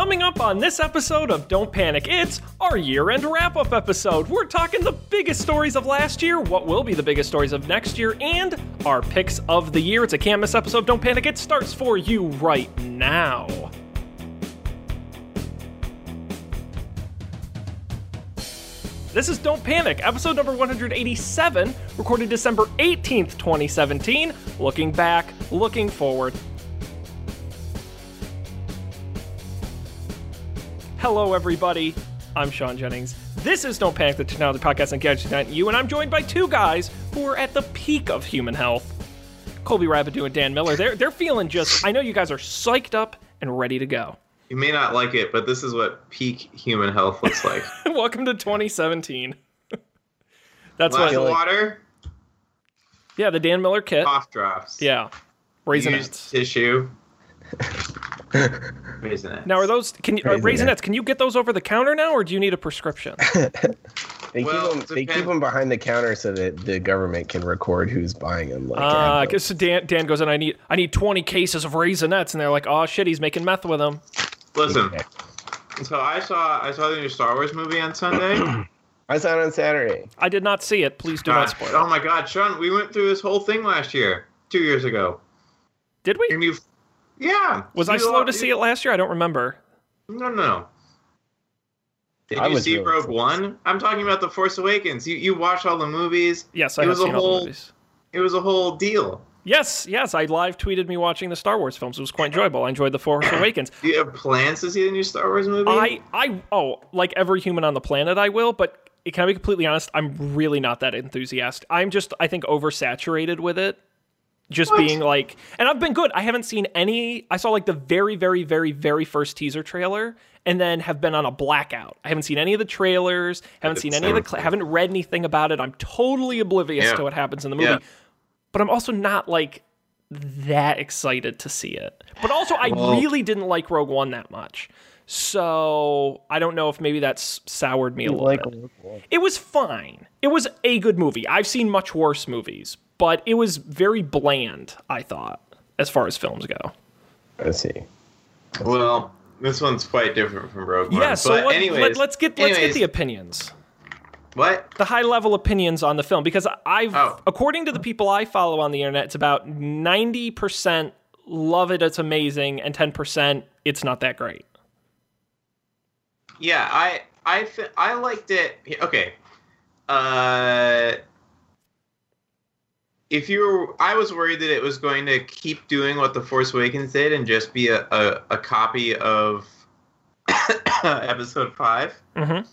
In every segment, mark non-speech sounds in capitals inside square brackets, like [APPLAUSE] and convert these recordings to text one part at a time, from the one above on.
Coming up on this episode of Don't Panic, it's our year end wrap up episode. We're talking the biggest stories of last year, what will be the biggest stories of next year, and our picks of the year. It's a can't miss episode. Don't Panic, it starts for you right now. This is Don't Panic, episode number 187, recorded December 18th, 2017. Looking back, looking forward. Hello, everybody. I'm Sean Jennings. This is Don't Panic, the technology podcast on Gadget United You, and I'm joined by two guys who are at the peak of human health. Colby Rabideau and Dan Miller. They're they're feeling just. I know you guys are psyched up and ready to go. You may not like it, but this is what peak human health looks like. [LAUGHS] Welcome to 2017. [LAUGHS] That's Glass what. of water, Yeah, the Dan Miller kit. cough drops. Yeah, Used raisinets. tissue. Raisinets. Now, are those can you, are Raisinets. raisinets? Can you get those over the counter now, or do you need a prescription? [LAUGHS] They Well, keep them. They keep them behind the counter so that the government can record who's buying them. Like, Ah, uh, because Dan Dan goes in. I need I need 20 cases of raisinets, and they're like, oh shit, he's making meth with them. Listen. So I saw I saw the new Star Wars movie on Sunday. [CLEARS THROAT] I saw it on Saturday. I did not see it. Please do not Gosh, spoil oh my God, Sean, we went through this whole thing last year, two years ago. Did we? And you, yeah. Was I You- slow to see it last year? I don't remember. No, no, no. Did I you see really Rogue slow. One? I'm talking about the Force Awakens. You you watched all the movies. Yes, I It have was a seen all the whole- movies. It was a whole deal. Yes, yes, I live tweeted me watching the Star Wars films. It was quite enjoyable. I enjoyed The Force Awakens. Do you have plans to see the new Star Wars movie? I, I, oh, like every human on the planet, I will. But can I be completely honest? I'm really not that enthusiastic. I'm just, I think, oversaturated with it. Just What? being like, and I've been good. I haven't seen any. I saw like the very, very, very, very first teaser trailer, and then have been on a blackout. I haven't seen any of the trailers. Haven't seen any of the. Cl- haven't read anything about it. I'm totally oblivious Yeah. to what happens in the movie. Yeah. But I'm also not like that excited to see it. But also, I Well- really didn't like Rogue One that much. So I don't know if maybe that's soured me a little Like, bit. It was fine. It was a good movie. I've seen much worse movies, but it was very bland. I thought, as far as films go. let's see. Well, this one's quite different from Rogue One. Yeah. So but let, anyways, let, us get let's get the opinions, what? the high level opinions on the film, because I've, Oh. according to the people I follow on the internet, it's about ninety percent love it, it's amazing, and ten percent it's not that great. Yeah, I I I liked it. Okay, uh, if you were, I was worried that it was going to keep doing what the Force Awakens did and just be a a, a copy of [COUGHS] Episode Five. Mm-hmm.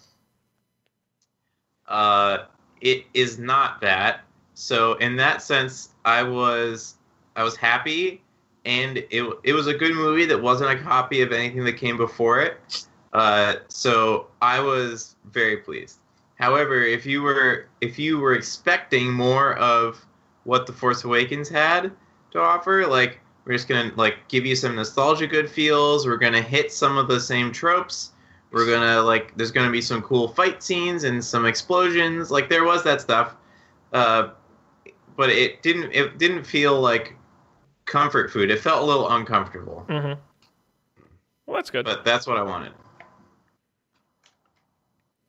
uh, it is not that. So in that sense, I was I was happy, and it it was a good movie that wasn't a copy of anything that came before it. Uh, so I was very pleased. However, if you were if you were expecting more of what the Force Awakens had to offer, like we're just gonna like give you some nostalgia good feels, we're gonna hit some of the same tropes. We're gonna like there's gonna be some cool fight scenes and some explosions. Like there was that stuff. Uh, but it didn't it didn't feel like comfort food. It felt a little uncomfortable. Mm-hmm. Well, that's good. But that's what I wanted.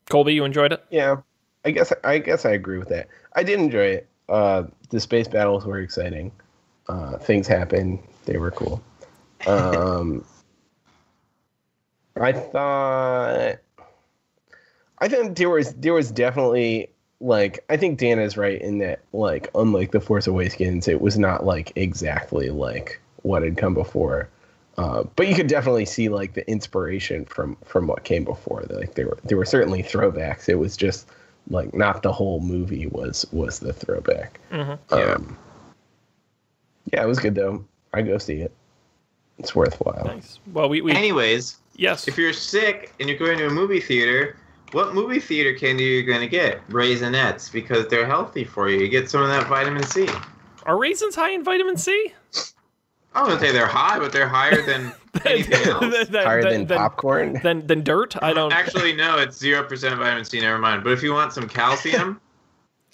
Colby, you enjoyed it? Yeah, I guess I guess I agree with that. I did enjoy it. Uh, the space battles were exciting. Uh, things happened. They were cool. Um, I thought. I think there was there was definitely like I think Dan is right in that like unlike the Force Awakens, it was not like exactly like what had come before. Uh, but you could definitely see like the inspiration from from what came before. Like there were there were certainly throwbacks. It was just like not the whole movie was was the throwback. Mhm. Yeah. Um, yeah, it was good though. I go see it. It's worthwhile. Nice. Well, we, we Anyways, yes. if you're sick and you're going to a movie theater, what movie theater candy are you going to get? Raisinets because they're healthy for you. You get some of that vitamin C. Are raisins high in vitamin C? I wouldn't say they're high, but they're higher than [LAUGHS] anything [LAUGHS] else. Higher than, popcorn. Than, than dirt? I don't. Actually, no, it's zero percent vitamin C. Never mind. But if you want some calcium,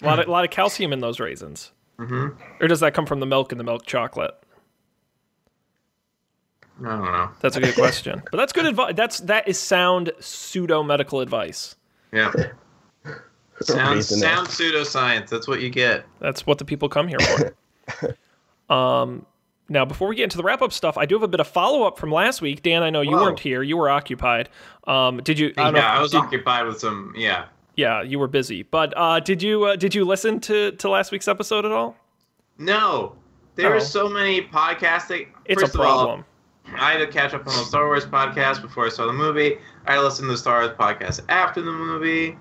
a [LAUGHS] lot of, lot of calcium in those raisins. hmm Or does that come from the milk and the milk chocolate? I don't know. That's a good question. But that's good advice. That's that is sound pseudo medical advice. Yeah. Sound, Based on sound pseudoscience. That's what you get. That's what the people come here for. um, now, before we get into the wrap up stuff, I do have a bit of follow up from last week. Dan, I know you Whoa. weren't here; you were occupied. Um, did you? I don't know yeah, I was did- occupied with some. Yeah. yeah, you were busy. But uh, did you uh, did you listen to to last week's episode at all? No, there Oh. are so many podcasting. It's First a of all, problem. I had to catch up on the Star Wars podcast before I saw the movie. I listened to the Star Wars podcast after the movie.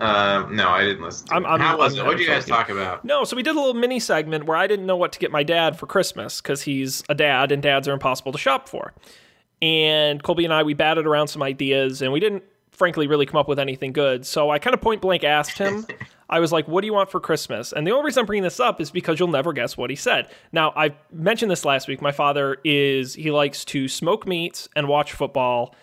Um, no, I didn't listen. To I'm- it. I'm- How was I'm- it? What did you guys talk about? No, so we did a little mini segment where I didn't know what to get my dad for Christmas because he's a dad and dads are impossible to shop for. And Colby and I, we batted around some ideas and we didn't, frankly, really come up with anything good. So I kind of point blank asked him, [LAUGHS] I was like, what do you want for Christmas? And the only reason I'm bringing this up is because you'll never guess what he said. Now, I mentioned this last week. My father is, he likes to smoke meats and watch football,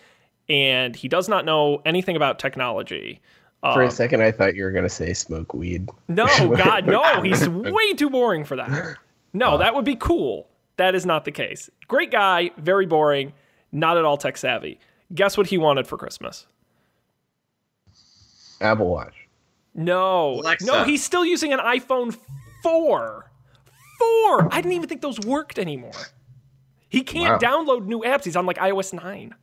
and he does not know anything about technology. For Um, a second, I thought you were gonna say smoke weed. no, [LAUGHS] God, no. He's [LAUGHS] way too boring for that. No, that would be cool. That is not the case. Great guy, very boring, not at all tech savvy. Guess what he wanted for Christmas? Apple Watch. No. Alexa. No, he's still using an iPhone 4. 4. I didn't even think those worked anymore. He can't Wow. download new apps. He's on like iOS 9.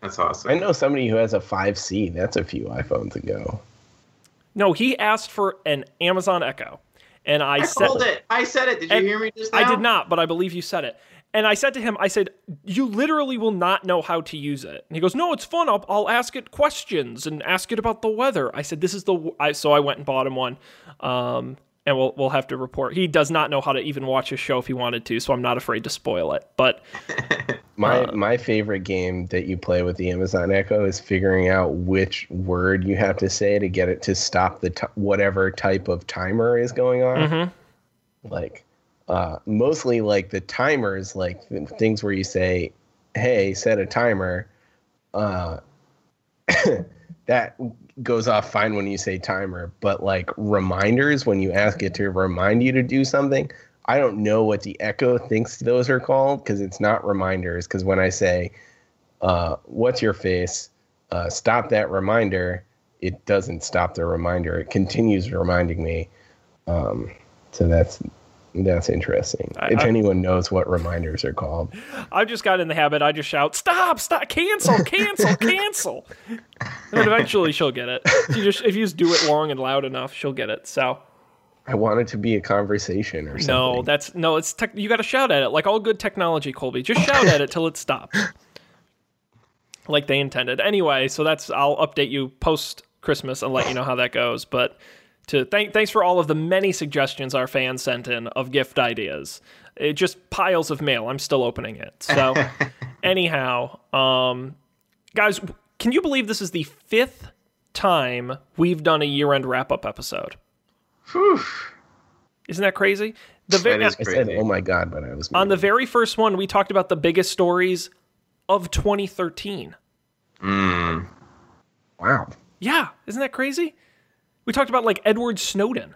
That's awesome. I know somebody who has a 5C. That's a few iPhones ago. No, he asked for an Amazon Echo. And I, I said it. I said it. Did you hear me just now? I did not, but I believe you said it. And I said to him, I said, you literally will not know how to use it. And he goes, no, it's fun. I'll, I'll ask it questions and ask it about the weather. I said, this is the, I, so I went and bought him one. Um, and we'll, we'll have to report. He does not know how to even watch a show if he wanted to, so I'm not afraid to spoil it. But [LAUGHS] My Uh, my favorite game that you play with the Amazon Echo is figuring out which word you have to say to get it to stop the t- whatever type of timer is going on. Mm-hmm. Like uh, mostly like the timers, like th- things where you say, "Hey, set a timer." Uh, [LAUGHS] that goes off fine when you say timer, but like reminders when you ask it to remind you to do something, I don't know what the Echo thinks those are called because it's not reminders. Because when I say, uh, "What's your face?" Uh, stop that reminder. It doesn't stop the reminder. It continues reminding me. Um, so that's that's interesting. I- if I- anyone knows what reminders are called, I've just got in the habit, I just shout, stop, stop, cancel, cancel, [LAUGHS] cancel. And eventually she'll get it. If you just, if you just do it long and loud enough, she'll get it. So. I want it to be a conversation or something. No, that's no. It's tech, you got to shout at it like all good technology, Colby. Just shout at it till it stops, like they intended. Anyway, so that's I'll update you post Christmas and let you know how that goes. But to thank thanks for all of the many suggestions our fans sent in of gift ideas. It just piles of mail. I'm still opening it. So [LAUGHS] anyhow, um, guys, can you believe this is the fifth time we've done a year-end wrap-up episode? Whew. Isn't that crazy? The ve- That is I said, "Oh my god," but I was on the very first one, we talked about the biggest stories of 2013. Mm. wow. Yeah, isn't that crazy? We talked about like Edward Snowden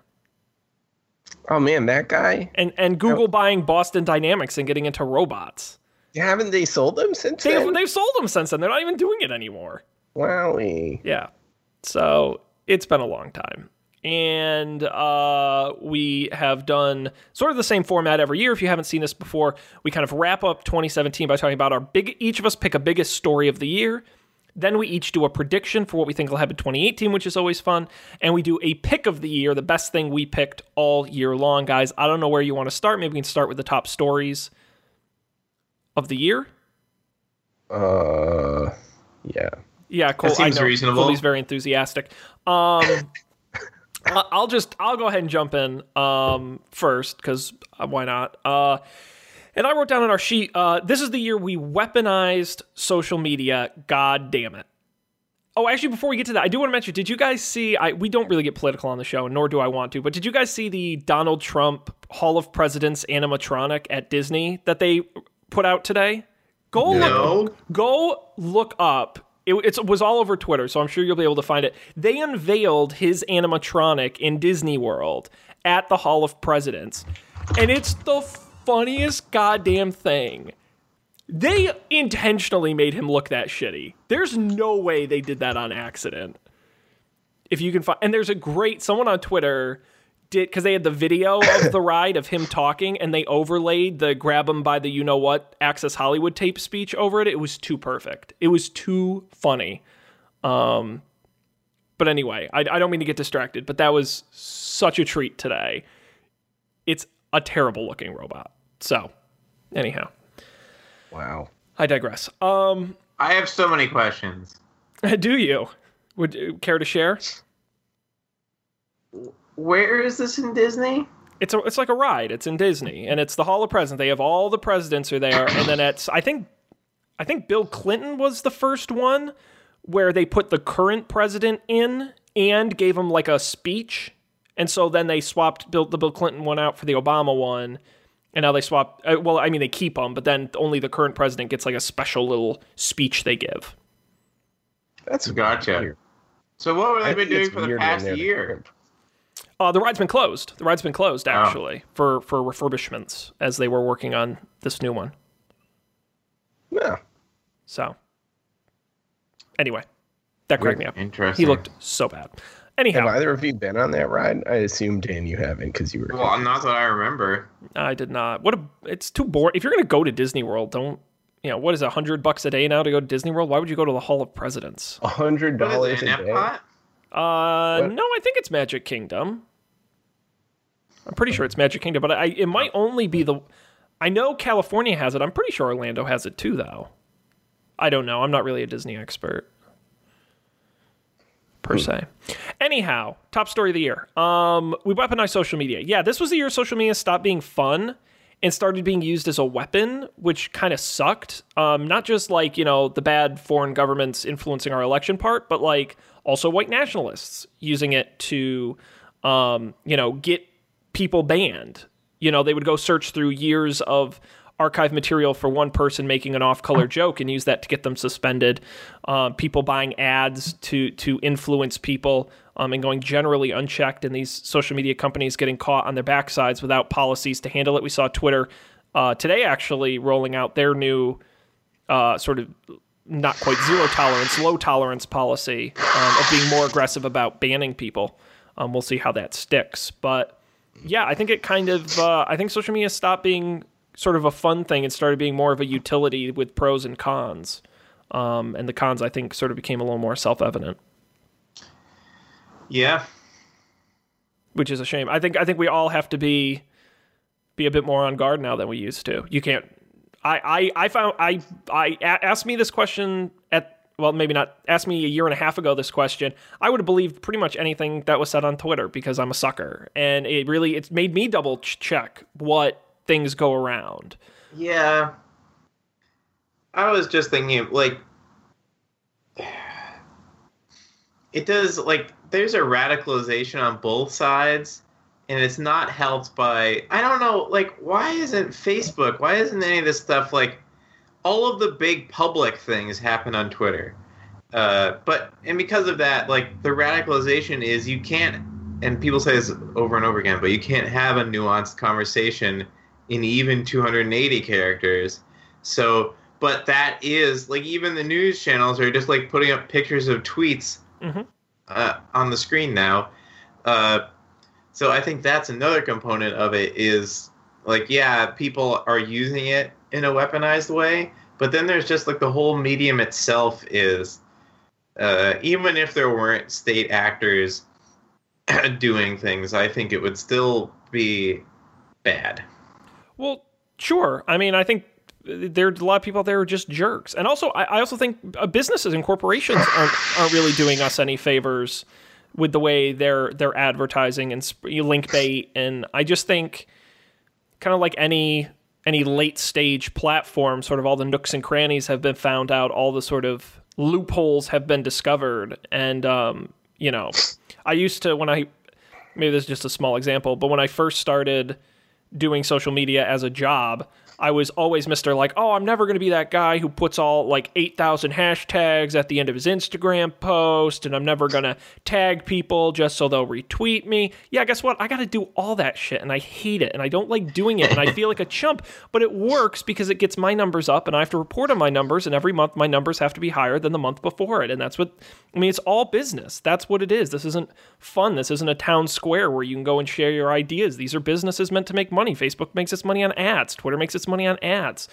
Oh man, that guy. and, and Google buying Boston Dynamics and getting into robots. Haven't they sold them since They've, then? they've sold them since then. They're not even doing it anymore. Wowie. Yeah. So it's been a long time. And uh, we have done sort of the same format every year. If you haven't seen this before, we kind of wrap up 2017 by talking about our big, each of us pick a biggest story of the year. Then we each do a prediction for what we think will happen in 2018, which is always fun. And we do a pick of the year, the best thing we picked all year long. Guys, I don't know where you want to start. Maybe we can start with the top stories of the year. Uh, yeah. Yeah, cool. That seems I know. reasonable. Colby's very enthusiastic. Um, [LAUGHS] I'll just I'll go ahead and jump in um, first because why not? Uh, and I wrote down on our sheet. Uh, this is the year we weaponized social media. God damn it. Oh, actually, before we get to that, I do want to mention. Did you guys see? I we don't really get political on the show, nor do I want to. But did you guys see the Donald Trump Hall of Presidents animatronic at Disney that they put out today? Go look go look up. It, it's- it was all over Twitter, so I'm sure you'll be able to find it. They unveiled his animatronic in Disney World at the Hall of Presidents, and it's the funniest goddamn thing. They intentionally made him look that shitty. There's no way they did that on accident. If you can find, and there's a great someone on Twitter did because they had the video of [COUGHS] the ride of him talking, and they overlaid the grab him by the you know what Access Hollywood tape speech over it. It was too perfect. It was too funny. Um, but anyway, I, I don't mean to get distracted, but that was such a treat today. It's a terrible looking robot. So, anyhow, Wow. I digress. Um, I have so many questions. [LAUGHS] do you would you care to share? Where is this in Disney? It's a, it's like a ride. It's in Disney, and it's the Hall of Presidents. They have all the presidents are there, and then it's I think I think Bill Clinton was the first one where they put the current president in and gave him like a speech, and so then they swapped Bill, the Bill Clinton one out for the Obama one, and now they swap. Uh, well, I mean they keep them, but then only the current president gets like a special little speech they give. That's Gotcha. weird. So what have I they been doing for the past year? different. Uh, the ride's been closed. The ride's been closed actually for for refurbishments as they were working on this new one. Yeah. So, anyway, that cracked me up. Interesting. He looked so bad. Anyhow, Have either of you been on that ride? I assume Dan, you haven't because you were. Well, not that I remember. I did not. What a! It's too boring. If you're gonna go to Disney World, don't. You know what is a hundred bucks a day now to go to Disney World? Why would you go to the Hall of Presidents? A hundred dollars a day. Epcot? Uh, What? no, I think it's Magic Kingdom. I'm pretty sure it's Magic Kingdom, but I it might only be the. I know California has it. I'm pretty sure Orlando has it too, though. I don't know. I'm not really a Disney expert per se. Anyhow, top story of the year. Um, we weaponized social media. Yeah, this was the year social media stopped being fun and started being used as a weapon, which kind of sucked. Um, not just like you know the bad foreign governments influencing our election part, but like also white nationalists using it to, um, you know, get people banned. You know, they would go search through years of archive material for one person making an off-color joke and use that to get them suspended. Uh, people buying ads to to influence people um, and going generally unchecked, and these social media companies getting caught on their backsides without policies to handle it. We saw Twitter uh, today actually rolling out their new uh, sort of not quite zero tolerance, low tolerance policy um, of being more aggressive about banning people. Um, we'll see how that sticks, but yeah, I think it kind of uh, I think social media stopped being sort of a fun thing and started being more of a utility with pros and cons. Um, and the cons I think sort of became a little more self evident, Yeah. which is a shame. I think I think we all have to be be a bit more on guard now than we used to. You can't. I I, I found I I asked me this question at well maybe not asked me a year and a half ago this question. I would have believed pretty much anything that was said on Twitter because I'm a sucker, and it really it's made me double check what things go around. Yeah. I was just thinking, like, it does, like, there's a radicalization on both sides, and it's not helped by, I don't know, like, why isn't Facebook, why isn't any of this stuff, like, all of the big public things happen on Twitter. Uh, but, and because of that, like, the radicalization is you can't, and people say this over and over again, but you can't have a nuanced conversation in even 280 characters. So, but that is like even the news channels are just like putting up pictures of tweets Mhm. uh, on the screen now. Uh, so I think that's another component of it is like yeah, people are using it in a weaponized way, but then there's just like the whole medium itself is uh, even if there weren't state actors [CLEARS THROAT] doing things, I think it would still be bad. Well, sure. I mean, I think there are a lot of people out there who are just jerks, and also I, I also think uh, businesses and corporations aren't aren't really doing us any favors with the way they're they're advertising and sp- link bait, and I just think kind of like any any late stage platform, sort of all the nooks and crannies have been found out, all the sort of loopholes have been discovered, and um, you know, I used to when I maybe this is just a small example, but when I first started doing social media as a job, I was always Mr. like, oh, I'm never going to be that guy who puts all like 8,000 hashtags at the end of his Instagram post, and I'm never going to tag people just so they'll retweet me. Yeah, guess what? I got to do all that shit, and I hate it, and I don't like doing it, and I feel like a chump, but it works because it gets my numbers up, and I have to report on my numbers, and every month my numbers have to be higher than the month before it. And that's what, I mean, it's all business. That's what it is. This isn't fun. This isn't a town square where you can go and share your ideas. These are businesses meant to make money. Facebook makes its money on ads, Twitter makes its money on ads.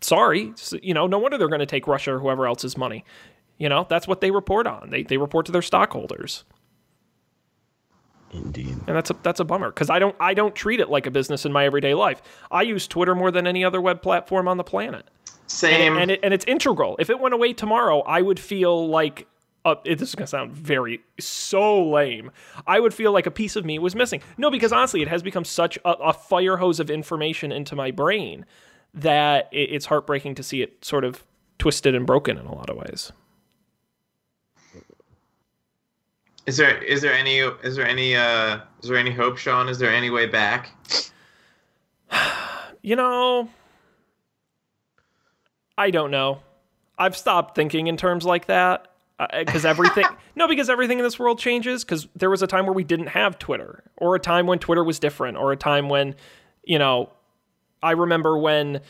Sorry, you know, no wonder they're going to take Russia or whoever else's money. You know, that's what they report on. They, they report to their stockholders. Indeed. And that's a that's a bummer because I don't I don't treat it like a business in my everyday life. I use Twitter more than any other web platform on the planet. Same. And, and, it, and it's integral. If it went away tomorrow, I would feel like uh, it, this is gonna sound very so lame. I would feel like a piece of me was missing. No, because honestly, it has become such a, a fire hose of information into my brain that it, it's heartbreaking to see it sort of twisted and broken in a lot of ways. Is there is there any is there any uh is there any hope, Sean? Is there any way back? [SIGHS] You know, I don't know. I've stopped thinking in terms like that Uh, uh, because everything [LAUGHS] no because everything in this world changes because there was a time where we didn't have twitter or a time when twitter was different or a time when you know i remember when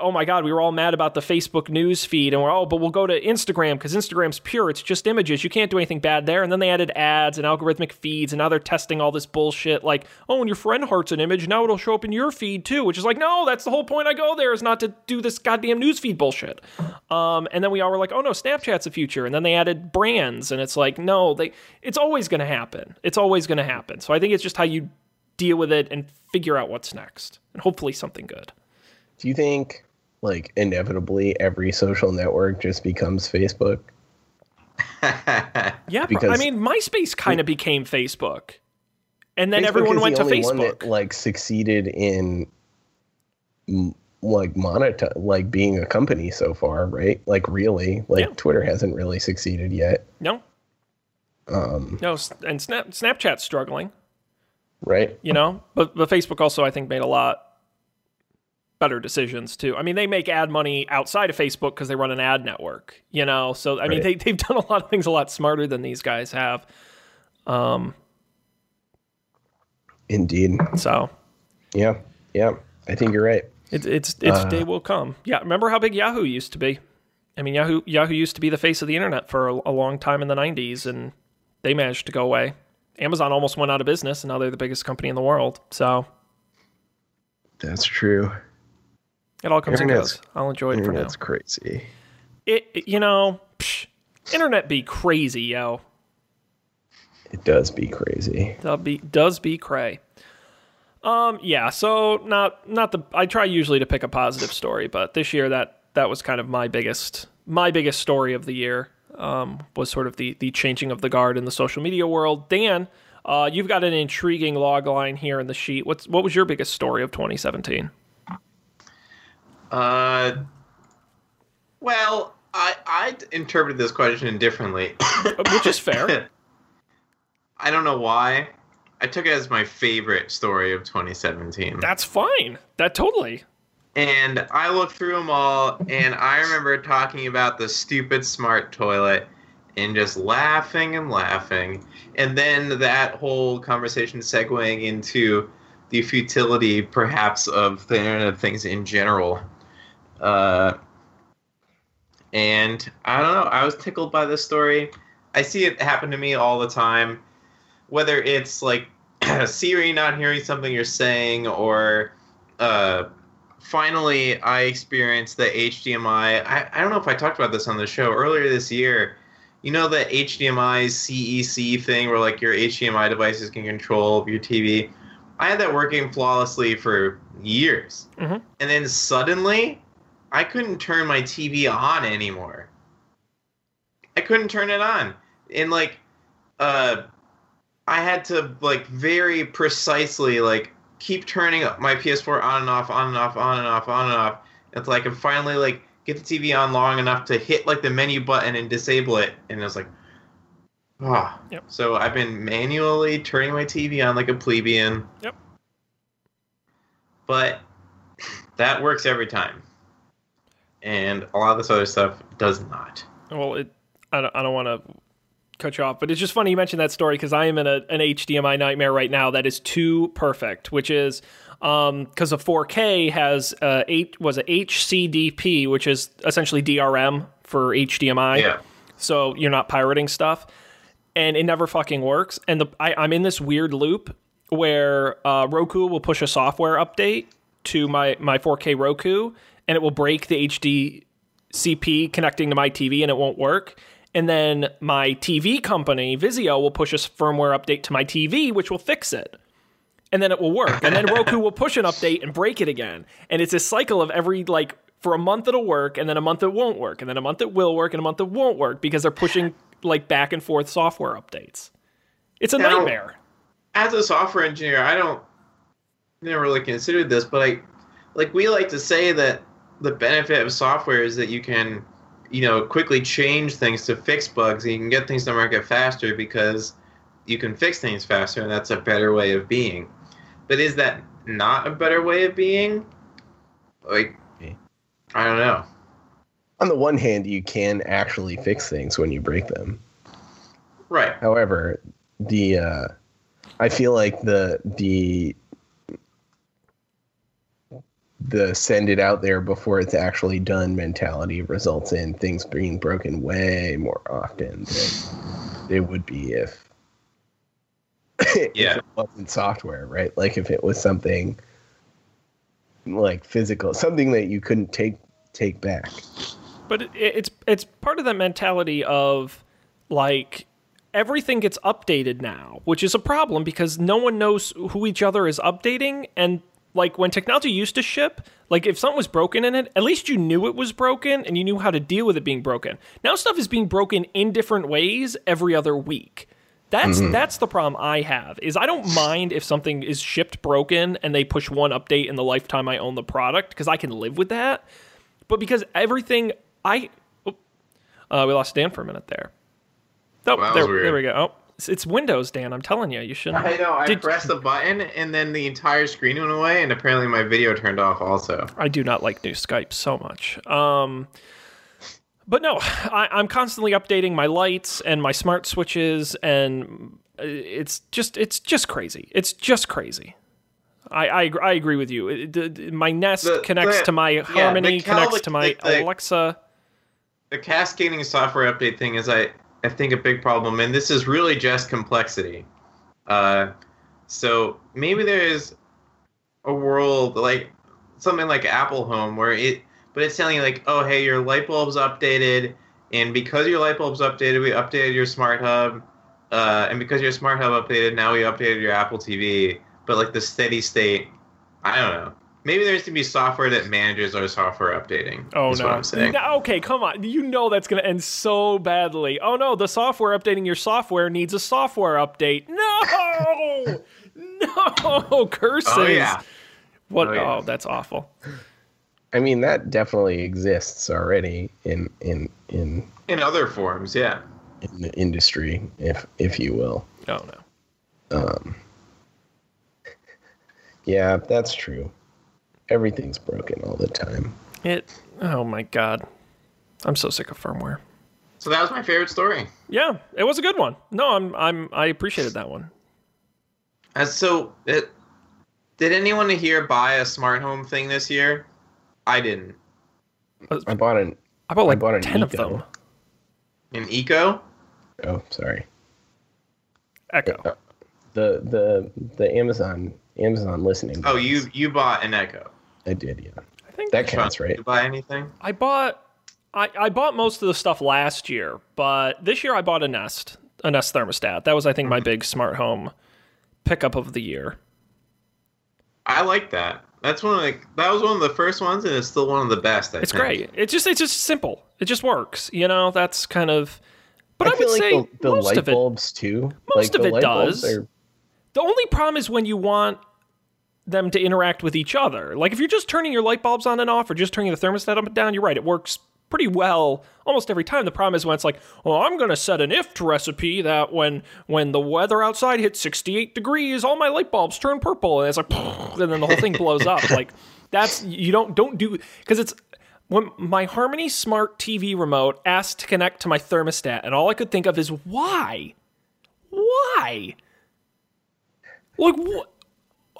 oh my god we were all mad about the facebook news feed and we're oh but we'll go to instagram because instagram's pure. It's just images. You can't do anything bad there. And then they added ads and algorithmic feeds and now they're testing all this bullshit like oh when your friend hearts an image. Now it'll show up in your feed too which is like no that's the whole point i go there is not to do this goddamn news feed bullshit. Um, and then we all were like oh no snapchat's the future. And then they added brands and it's like no they it's always going to happen. It's always going to happen. So i think it's just how you deal with it and figure out what's next and hopefully something good. Do you think, like, inevitably every social network just becomes Facebook? [LAUGHS] Yeah. Because- I mean, MySpace kind of became Facebook, and then Facebook everyone is went the to only one Facebook. that, like, succeeded in, like, monetize, like, being a company so far, right? Like, really, like, Yeah. Twitter hasn't really succeeded yet, no, um, no, and Snap, Snapchat's struggling, right? you know, but but Facebook also I think made a lot better decisions too. I mean, they make ad money outside of Facebook because they run an ad network, you know. So I mean, they they've done a lot of things a lot smarter than these guys have. Um, Indeed. so Yeah, yeah. I think you're right. It's it's its Uh, day will come. Yeah, remember how big Yahoo used to be? I mean, Yahoo Yahoo used to be the face of the internet for a, a long time in the '90s, and they managed to go away. Amazon almost went out of business, and now they're the biggest company in the world. So That's true. It all comes and Internet's- goes. I'll enjoy it for now. Internet's crazy. It, it- you know, psh, internet be crazy, yo. It does be crazy. Does be does be cray. Um, yeah. So not not the. I try usually to pick a positive story, but this year that that was kind of my biggest my biggest story of the year. Um, was sort of the the changing of the guard in the social media world. Dan, uh, you've got an intriguing log line here in the sheet. What's what was your biggest story of 2017? Uh, well, I I interpreted this question differently. [COUGHS] Which is fair. [LAUGHS] I don't know why. I took it as my favorite story of 2017. That's fine. That totally. And I looked through them all, and I remember talking about the stupid smart toilet and just laughing and laughing. And then that whole conversation segueing into the futility, perhaps, of the Internet of Things in general. Uh, and I don't know, I was tickled by this story. I see it happen to me all the time, whether it's like [CLEARS THROAT] Siri not hearing something you're saying or. Uh, finally I experienced the HDMI. I, I don't know if I talked about this on the show earlier this year. You know the HDMI CEC thing where like your HDMI devices can control your TV. I had that working flawlessly for years. Mhm. And then suddenly I couldn't turn my TV on anymore. I couldn't turn it on. And like uh I had to like very precisely like keep turning up my PS4 on and off, on and off, on and off, on and off. Until I could finally like get the TV on long enough to hit like the menu button and disable it. And it was like, ah. Yep. So I've been manually turning my TV on like a plebeian. Yep. But that works every time, and a lot of this other stuff does not. Well, it. I don't, I don't want to cut you off, but it's just funny you mentioned that story because I am in a, an HDMI nightmare right now that is too perfect, which is because a 4K has uh, eight was a HCDP, which is essentially DRM for HDMI. Yeah. So you're not pirating stuff, and it never fucking works. And the I, I'm in this weird loop where uh, Roku will push a software update to my my 4K Roku, and it will break the HD CP connecting to my TV, and it won't work. And then my TV company, Vizio, will push a firmware update to my TV, which will fix it. And then it will work. And then [LAUGHS] Roku will push an update and break it again. And it's a cycle of every, like, for a month it'll work, and then a month it won't work, and then a month it will work, and a month it won't work because they're pushing, like, back and forth software updates. It's a Now- nightmare. As a software engineer, I don't never really considered this, but I like we like to say that the benefit of software is that you can, you know, quickly change things to fix bugs and you can get things to market faster because you can fix things faster and that's a better way of being. But is that not a better way of being? Like I don't know. On the one hand, you can actually fix things when you break them. Right. However, the uh, I feel like the the the send it out there before it's actually done mentality results in things being broken way more often than it would be if, if Yeah. it wasn't software, right? Like if it was something like physical, something that you couldn't take take back. But it, it's it's part of that mentality of like everything gets updated now, which is a problem because no one knows who each other is updating and like when technology used to ship, like if something was broken in it, at least you knew it was broken and you knew how to deal with it being broken. Now stuff is being broken in different ways every other week. That's that's the problem I have. Is I don't mind if something is shipped broken and they push one update in the lifetime I own the product because I can live with that. But because everything I oh, uh, we lost Dan for a minute there. Oh, Wow, there, there we go. Oh, it's, Windows, Dan. I'm telling you, you shouldn't. I know. I Did- pressed the button and then the entire screen went away and apparently my video turned off also. I do not like new Skype so much. Um, but no, I, I'm constantly updating my lights and my smart switches, and it's just it's just crazy. It's just crazy. I I, I agree with you. It- the- the- my Nest The- connects to my yeah, Harmony, cal- connects to my Alexa. the cascading software update thing is I, I think a big problem and this is really just complexity. Uh, so maybe there is a world like something like apple home where it but it's telling you like oh hey your light bulb's updated and because your light bulb's updated we updated your smart hub uh, and because your smart hub updated now we updated your apple tv but like the steady state i don't know maybe there's to be software that manages our software updating Oh is no. what i'm saying No, Okay, come on. You know that's going to end so badly. Oh no, the software updating your software needs a software update. No, [LAUGHS] no curses. oh yeah What? Oh, Oh, that's awful. I mean, that definitely exists already in in in In other forms, yeah. in the industry, if if you will. Oh no. Um, yeah, that's true. Everything's broken all the time. It. Oh my god. I'm so sick of firmware. So that was my favorite story. Yeah, it was a good one. No, I'm. I'm. I appreciated that one. Uh, so, it, did anyone here buy a smart home thing this year? I didn't. I bought an. I bought like bought an ten of them. An Eco? Oh, sorry. Echo. The the the Amazon Amazon listening. Oh, device. you you bought an Echo. I did, yeah. I think That Sean, counts, did right? you buy anything? I bought. I, I bought most of the stuff last year, but this year I bought a Nest, a Nest thermostat. That was, I think, my mm-hmm. big smart home pickup of the year. I like that. That's one of the, that was one of the first ones, and it's still one of the best. I It's think. great. It's just it's just simple. It just works. You know, that's kind of. But I, feel would like say the, the most light of it. bulbs too. most like, of the it does. are- The only problem is when you want them to interact with each other. Like if you're just turning your light bulbs on and off, or just turning the thermostat up and down, you're right. It works pretty well almost every time. The problem is when it's like, oh, I'm going to set an if recipe that when when the weather outside hits 68 degrees, all my light bulbs turn purple, and it's like, [LAUGHS] and then the whole thing blows up. [LAUGHS] Like That's you don't don't do because it's when my Harmony Smart TV remote asked to connect to my thermostat, and all I could think of is why, why, like what?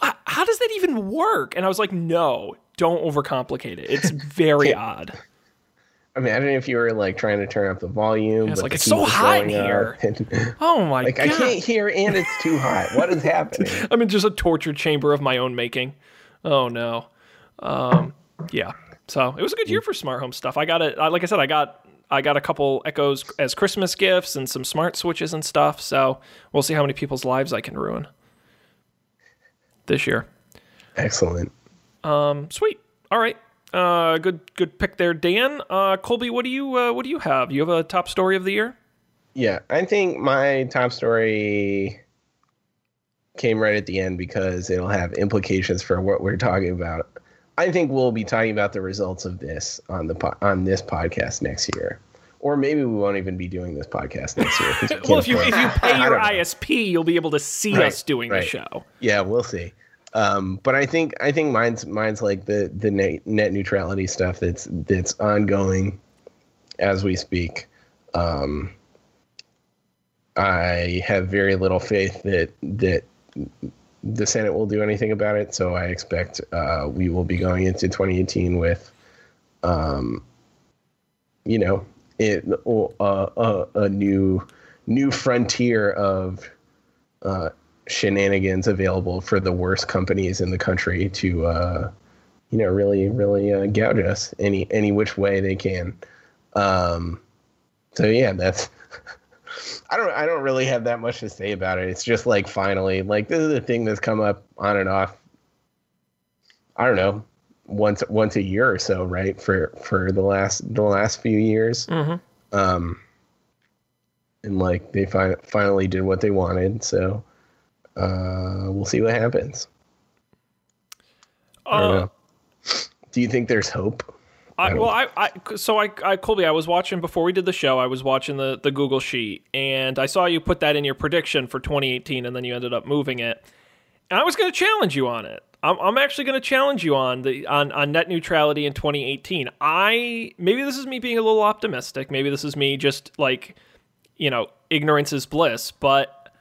How does that even work? And I was like, no, don't overcomplicate it. It's very odd. Imagine if you were like trying to turn up the volume. it's like, it's so hot in here. [LAUGHS] and- Oh my like god! I can't hear, and it's too hot. What is happening? [LAUGHS] I'm in just a torture chamber of my own making. Oh no. Um, yeah. So it was a good year for smart home stuff. I got it. Like I said, I got I got a couple Echoes as Christmas gifts and some smart switches and stuff. So we'll see how many people's lives I can ruin this year. Excellent. Um, sweet. All right. Uh, good good pick there, Dan. Uh, Colby, what do you uh, what do you have? You have a top story of the year? Yeah, I think my top story came right at the end because it'll have implications for what we're talking about. I think we'll be talking about the results of this on the po- on this podcast next year, or maybe we won't even be doing this podcast next year. [LAUGHS] Well, if you if you pay [LAUGHS] your. ISP, you'll be able to see Right, us doing the show. Yeah, we'll see. Um, but I think I think mine's mine's like the the net, net neutrality stuff that's that's ongoing as we speak. Um, I have very little faith that that the Senate will do anything about it, so I expect uh, we will be going into 2018 with, um, you know, it uh, a, a new new frontier of uh, shenanigans available for the worst companies in the country to uh, you know really really uh, gouge us any any which way they can. Um, so yeah that's [LAUGHS] I don't I don't really have that much to say about it. It's just like finally like this is a thing that's come up on and off. I don't know once once a year or so right for for the last the last few years Mm-hmm. um and like they fi- finally did what they wanted so uh we'll see what happens Uh, do you think there's hope I, I well, I, I, so I, I, Colby, I was watching before we did the show. I was watching the the Google sheet, and I saw you put that in your prediction for 2018, and then you ended up moving it. And I was going to challenge you on it. I'm, I'm actually going to challenge you on the on, on net neutrality in 2018. I maybe this is me being a little optimistic. Maybe this is me just like, you know, ignorance is bliss. But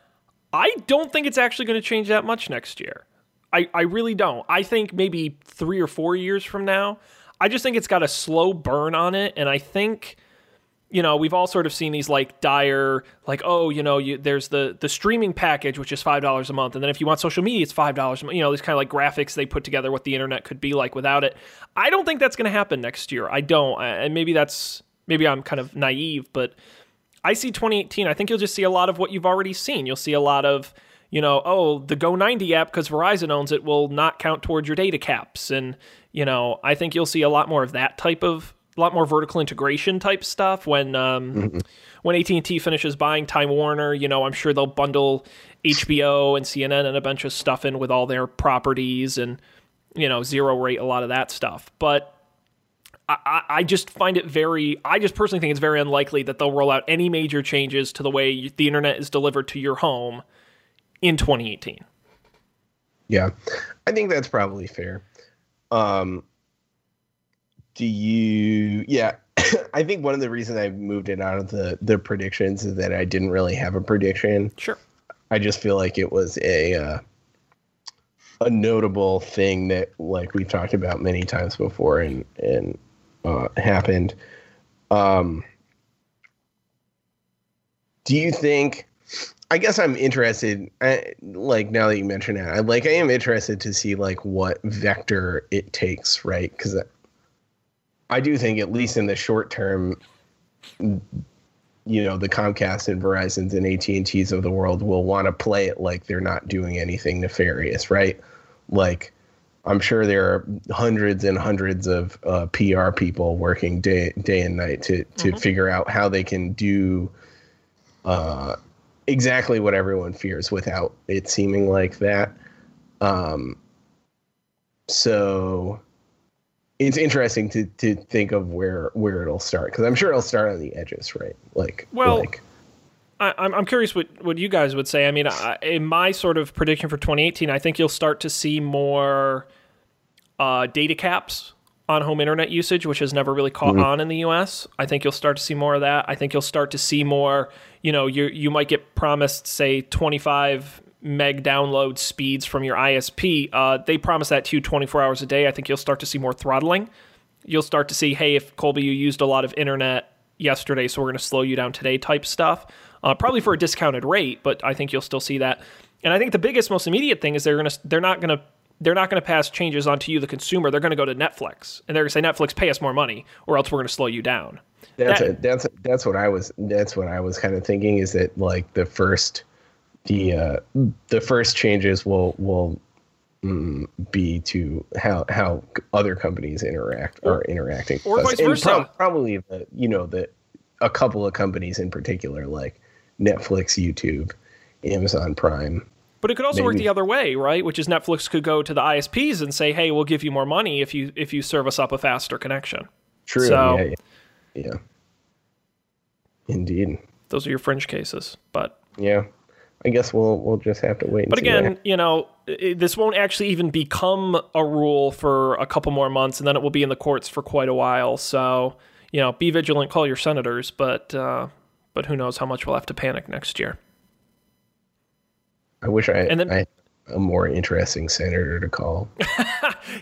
I don't think it's actually going to change that much next year. I, I really don't. I think maybe three or four years from now, I just think it's got a slow burn on it. And I think, you know, we've all sort of seen these like dire, like, oh, you know, you, there's the the streaming package, which is $5 a month. And then if you want social media, it's $5. You know, these kind of like graphics they put together what the internet could be like without it. I don't think that's going to happen next year. I don't. And maybe that's, maybe I'm kind of naive, but I see 2018. I think you'll just see a lot of what you've already seen. You'll see a lot of, you know, oh, the Go90 app because Verizon owns it will not count towards your data caps, and you know, I think you'll see a lot more of that type of, a lot more vertical integration type stuff when um, when AT and T finishes buying Time Warner. You know, I'm sure they'll bundle HBO and CNN and a bunch of stuff in with all their properties and you know zero rate a lot of that stuff, but. I- I, I just find it very. I just personally think it's very unlikely that they'll roll out any major changes to the way the internet is delivered to your home in 2018. yeah i think that's probably fair um do you yeah [COUGHS] i think one of the reasons i moved it out of the the predictions is that i didn't really have a prediction Sure. I just feel like it was a uh, a notable thing that like we've talked about many times before and and uh, happened. Um, do you think? I guess I'm interested. I, like now that you mention it, I like I am interested to see like what vector it takes, right? Because I do think at least in the short term, you know the Comcast and Verizon's and AT and T's of the world will want to play it like they're not doing anything nefarious, right? Like I'm sure there are hundreds and hundreds of uh, PR people working day day and night to to figure out how they can do uh, exactly what everyone fears without it seeming like that. Um, so it's interesting to to think of where where it'll start because I'm sure it'll start on the edges, right? Like, Well, like, I, I'm I'm curious what what you guys would say. I mean, I, in my sort of prediction for 2018, I think you'll start to see more. uh, data caps on home internet usage, which has never really caught on in the U.S. I think you'll start to see more of that. I think you'll start to see more. You know, you you might get promised say 25 meg download speeds from your ISP. Uh, they promise that to you 24 hours a day. I think you'll start to see more throttling. You'll start to see, hey, if Colby, you used a lot of internet yesterday, so we're going to slow you down today type stuff. Uh, probably for a discounted rate, but I think you'll still see that. And I think the biggest, most immediate thing is they're going to they're not going to they're not going to pass changes on to you, the consumer. They're going to go to Netflix and they're going to say, Netflix, pay us more money, or else we're going to slow you down. That's That- a, that's that's what I was that's what I was kind of thinking is that like the first the uh the first changes will will mm, be to how how other companies interact are interacting or vice And versa. probably the you know the a couple of companies in particular like Netflix, YouTube, Amazon Prime. But it could also work the other way, right? Which is Netflix could go to the ISPs and say, "Hey, we'll give you more money if you if you serve us up a faster connection." True. So- yeah, yeah. Yeah. Indeed. Those are your fringe cases, but Yeah. I guess we'll we'll just have to wait. And But see what again, you know, this won't actually even become a rule for a couple more months, and then it will be in the courts for quite a while. So, you know, be vigilant, call your senators, but uh, but who knows how much we'll have to panic next year. I wish I, And then- I had a more interesting senator to call. [LAUGHS]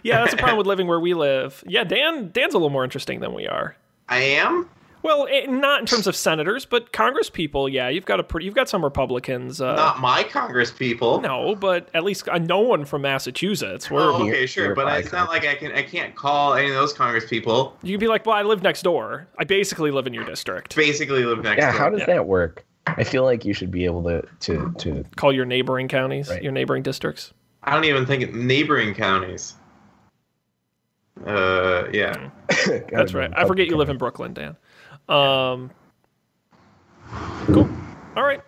Yeah, that's the problem with living where we live. Yeah, Dan Dan's a little more interesting than we are. I am. Well, eh, not in terms of senators, but Congress people. Yeah, you've got a pretty, you've got some Republicans. Uh, Not my Congress people. no, but at least uh, no one from Massachusetts. We're, Oh, You're- okay, sure, but by it's not like I can I can't call any of those Congress people. You can be like, well, I live next door. I basically live in your district. Basically, live next Yeah, door. how does Yeah. that work? I feel like you should be able to to to. Call your neighboring counties, Right. your neighboring districts. I don't even think it, neighboring counties. Uh, yeah. [LAUGHS] That's right. I forget you live in Brooklyn, Dan. Um, cool. All right.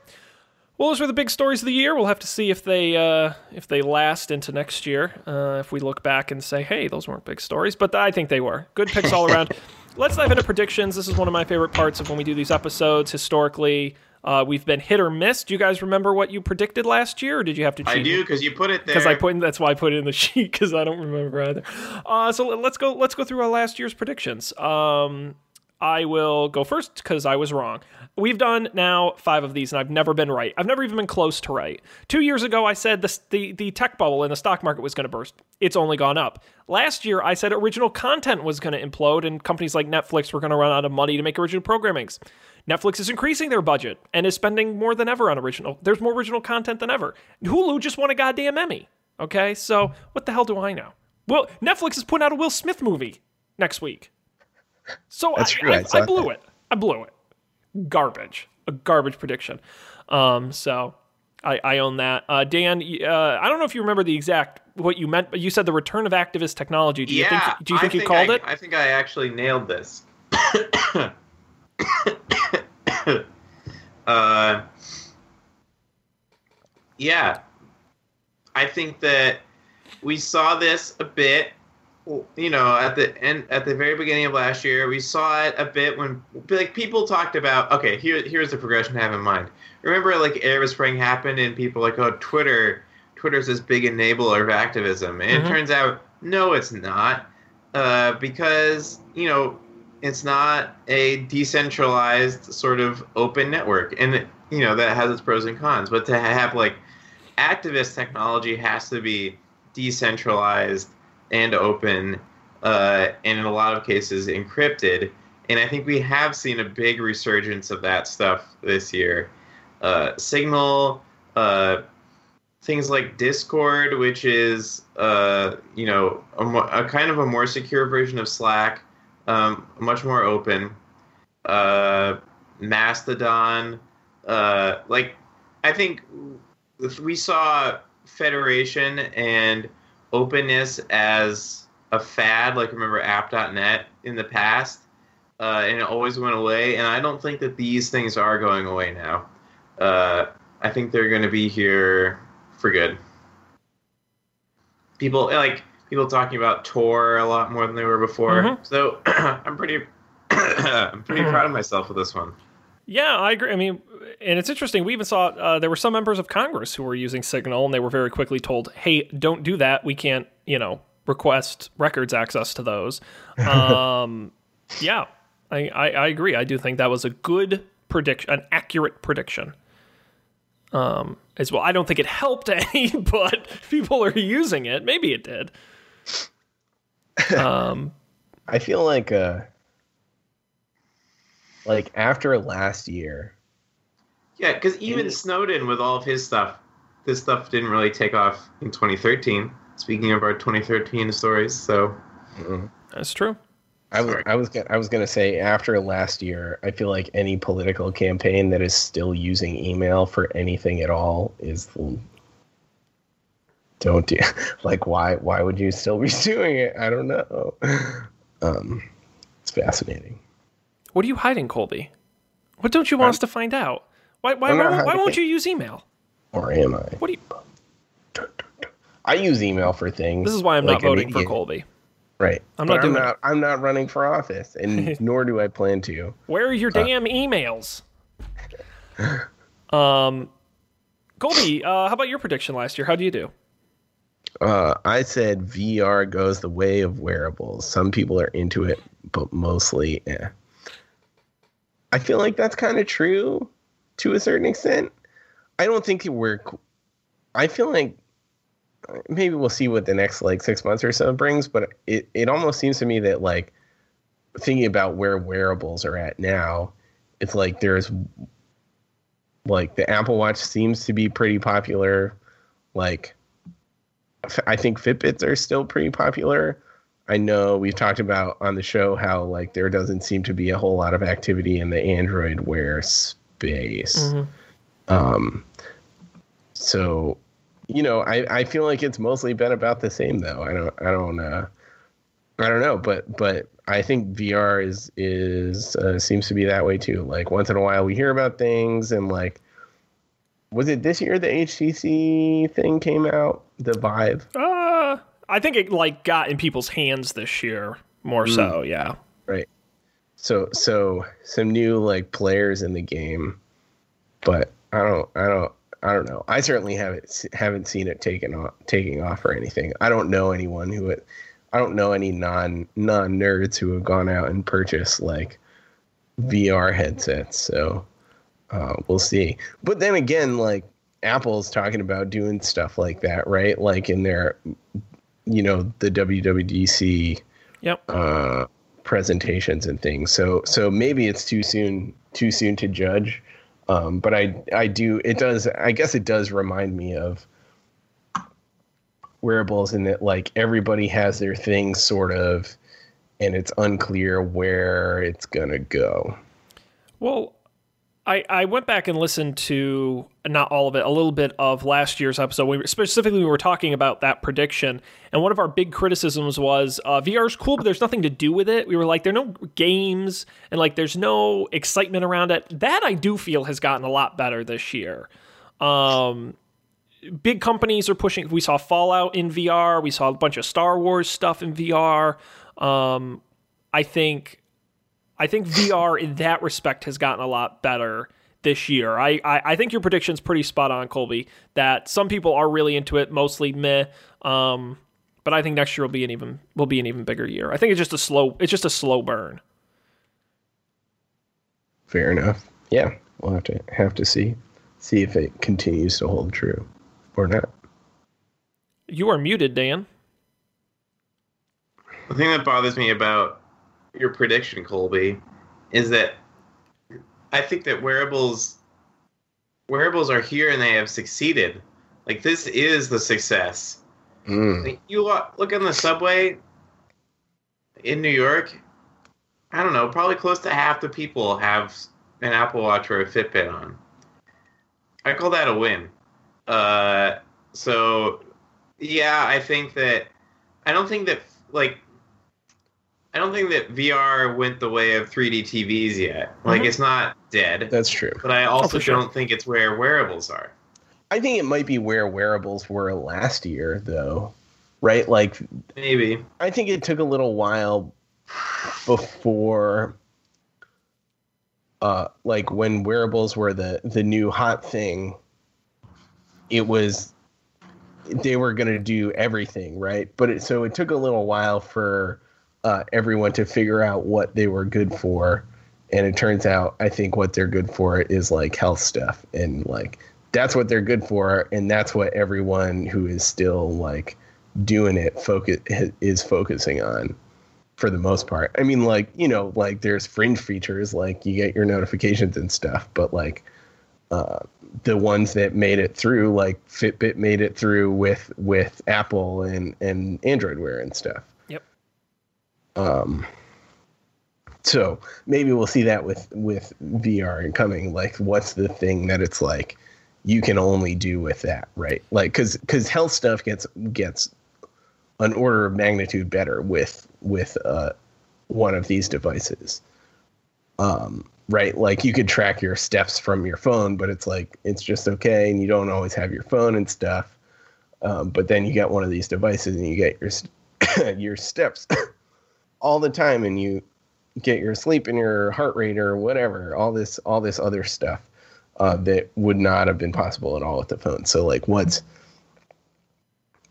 Well, those were the big stories of the year. We'll have to see if they uh, if they last into next year. Uh, if we look back and say, "Hey, those weren't big stories," but I think they were good picks all around. [LAUGHS] Let's dive into predictions. This is one of my favorite parts of when we do these episodes. Historically, uh, we've been hit or miss. Do you guys remember what you predicted last year, or did you have to cheat? I do because you put it there. because I put in, that's why I put it in the [LAUGHS] sheet because I don't remember either. Uh, so let's go let's go through our last year's predictions. Um, I will go first because I was wrong. We've done now five of these, and I've never been right. I've never even been close to right. Two years ago, I said the the, the tech bubble in the stock market was going to burst. It's only gone up. Last year, I said original content was going to implode, and companies like Netflix were going to run out of money to make original programmings. Netflix is increasing their budget and is spending more than ever on original. There's more original content than ever. Hulu just won a goddamn Emmy. Okay, so what the hell do I know? Well, Netflix is putting out a Will Smith movie next week. So That's I, true, I I, saw I blew that. it. I blew it. Garbage. A garbage prediction. Um, so I, I own that. Uh, Dan, uh, I don't know if you remember the exact what you meant, but you said the return of activist technology. Do you yeah. think? Do you I think you called I, it? I think I actually nailed this. [COUGHS] uh, yeah. I think that we saw this a bit you know at the end at the very beginning of last year we saw it a bit when like people talked about okay here here's the progression to have in mind. Remember like arab spring happened and people like oh twitter twitter's this big enabler of activism. And Mhm. it turns out no it's not uh, because you know it's not a decentralized sort of open network. And it, you know that has its pros and cons. But to have like activist technology has to be decentralized and open uh, and in a lot of cases encrypted. And i think we have seen a big resurgence of that stuff this year. Uh, signal uh, things like discord which is uh, you know a, a kind of a more secure version of slack um, much more open. Uh, mastodon uh, like i think we saw federation and openness as a fad like remember app.net in the past? Uh, and it always went away and i don't think that these things are going away now. Uh, i think they're going to be here for good. People like people talking about tor a lot more than they were before. Mhm. so [CLEARS THROAT] i'm pretty [CLEARS THROAT] i'm pretty proud of myself with this one. Yeah, I agree. I mean, and it's interesting. We even saw uh, there were some members of Congress who were using Signal, and they were very quickly told, "Hey, don't do that. We can't, you know, request records access to those. [LAUGHS] Um, yeah, I, I, I agree. I do think that was a good prediction, an accurate prediction. Um, as well, I don't think it helped any, [LAUGHS] but people are using it. Maybe it did. Um, [LAUGHS] I feel like uh like after last year, Yeah, because even Snowden, with all of his stuff, this stuff didn't really take off in 2013. Speaking of our 2013 stories, so that's true. I was I was gonna, I was gonna say after last year, I feel like any political campaign that is still using email for anything at all is don't do [LAUGHS] like why why would you still be [LAUGHS] doing it? I don't know. Um, it's fascinating. What are you hiding, Colby? What don't you want us to find out? Why, why, why, why won't you use email? Or am I? What do you? I use email for things. This is why I'm like not voting for Colby. Right. I'm But not doing I'm not I'm not running for office, and [LAUGHS] nor do I plan to. Where are your damn emails? [LAUGHS] Um, Colby, uh, how about your prediction last year? How do you do? Uh, I said VR goes the way of wearables. Some people are into it, but mostly, eh. I feel like that's kind of true to a certain extent. I don't think we're. I feel like maybe we'll see what the next like six months or so brings, but it it almost seems to me that like thinking about where wearables are at now, it's like there's like the Apple Watch seems to be pretty popular, like. I think Fitbits are still pretty popular. I know we've talked about on the show how like there doesn't seem to be a whole lot of activity in the Android Wear space. Um, so you know, I, I feel like it's mostly been about the same though. I don't I don't uh I don't know, but but I think VR is is uh, seems to be that way too. Like once in a while we hear about things and like was it this year the HTC thing came out, the Vive? Uh, I think it like got in people's hands this year more so. Yeah. Right. So so some new like players in the game, but I don't I don't I don't know. I certainly haven't haven't seen it taken off taking off or anything. I don't know anyone who it, I don't know any non non nerds who have gone out and purchased like VR headsets. So uh, we'll see. But then again, like Apple's talking about doing stuff like that, right? Like in their, you know, the WWDC Yep. uh, presentations and things. So so maybe it's too soon too soon to judge. Um, but I I do it does I guess it does remind me of wearables in that like everybody has their thing sort of and it's unclear where it's gonna go. Well, I, I went back and listened to not all of it, a little bit of last year's episode. We specifically we were talking about that prediction, and one of our big criticisms was uh, VR is cool, but there's nothing to do with it. We were like, there are no games, and like there's no excitement around it. That I do feel has gotten a lot better this year. Um, big companies are pushing. We saw Fallout in VR. We saw a bunch of Star Wars stuff in VR. Um, I think I think VR in that respect has gotten a lot better this year. I, I, I think your prediction's pretty spot on, Colby. That some people are really into it, mostly meh. Um, but I think next year will be an even will be an even bigger year. I think it's just a slow it's just a slow burn. Fair enough. Yeah, we'll have to have to see see if it continues to hold true or not. You are muted, Dan. The thing that bothers me about your prediction, Colby, is that I think that wearables wearables are here and they have succeeded. Like this is the success. Mm. Like, you lo- look on the subway in New York. I don't know, probably close to half the people have an Apple Watch or a Fitbit on. I call that a win. Uh, so, yeah, I think that I don't think that like I don't think that VR went the way of 3D TVs yet. Like Mhm. it's not dead, That's true. but I also for sure. don't think it's where wearables are. I think it might be where wearables were last year, though, right? Like, Maybe. I think it took a little while before, uh, like when wearables were the the new hot thing. It was they were going to do everything right but it, so it took a little while for uh, everyone to figure out what they were good for. And it turns out i think what they're good for is like health stuff. And like that's what they're good for. And that's what everyone who is still like doing it focus is focusing on for the most part. I mean like you know like there's fringe features like you get your notifications and stuff. But like uh, the ones that made it through, like Fitbit made it through with with Apple and and Android Wear and stuff. Um. So maybe we'll see that with with VR coming. Like, what's the thing that it's like you can only do with that, right? Like, because because health stuff gets gets an order of magnitude better with with uh, one of these devices. Um, right? Like you could track your steps from your phone, but it's like it's just okay, and you don't always have your phone and stuff. Um, but then you get one of these devices and you get your [COUGHS] your steps all the time, and you get your sleep and your heart rate or whatever, all this all this other stuff uh, that would not have been possible at all with the phone. So like, what's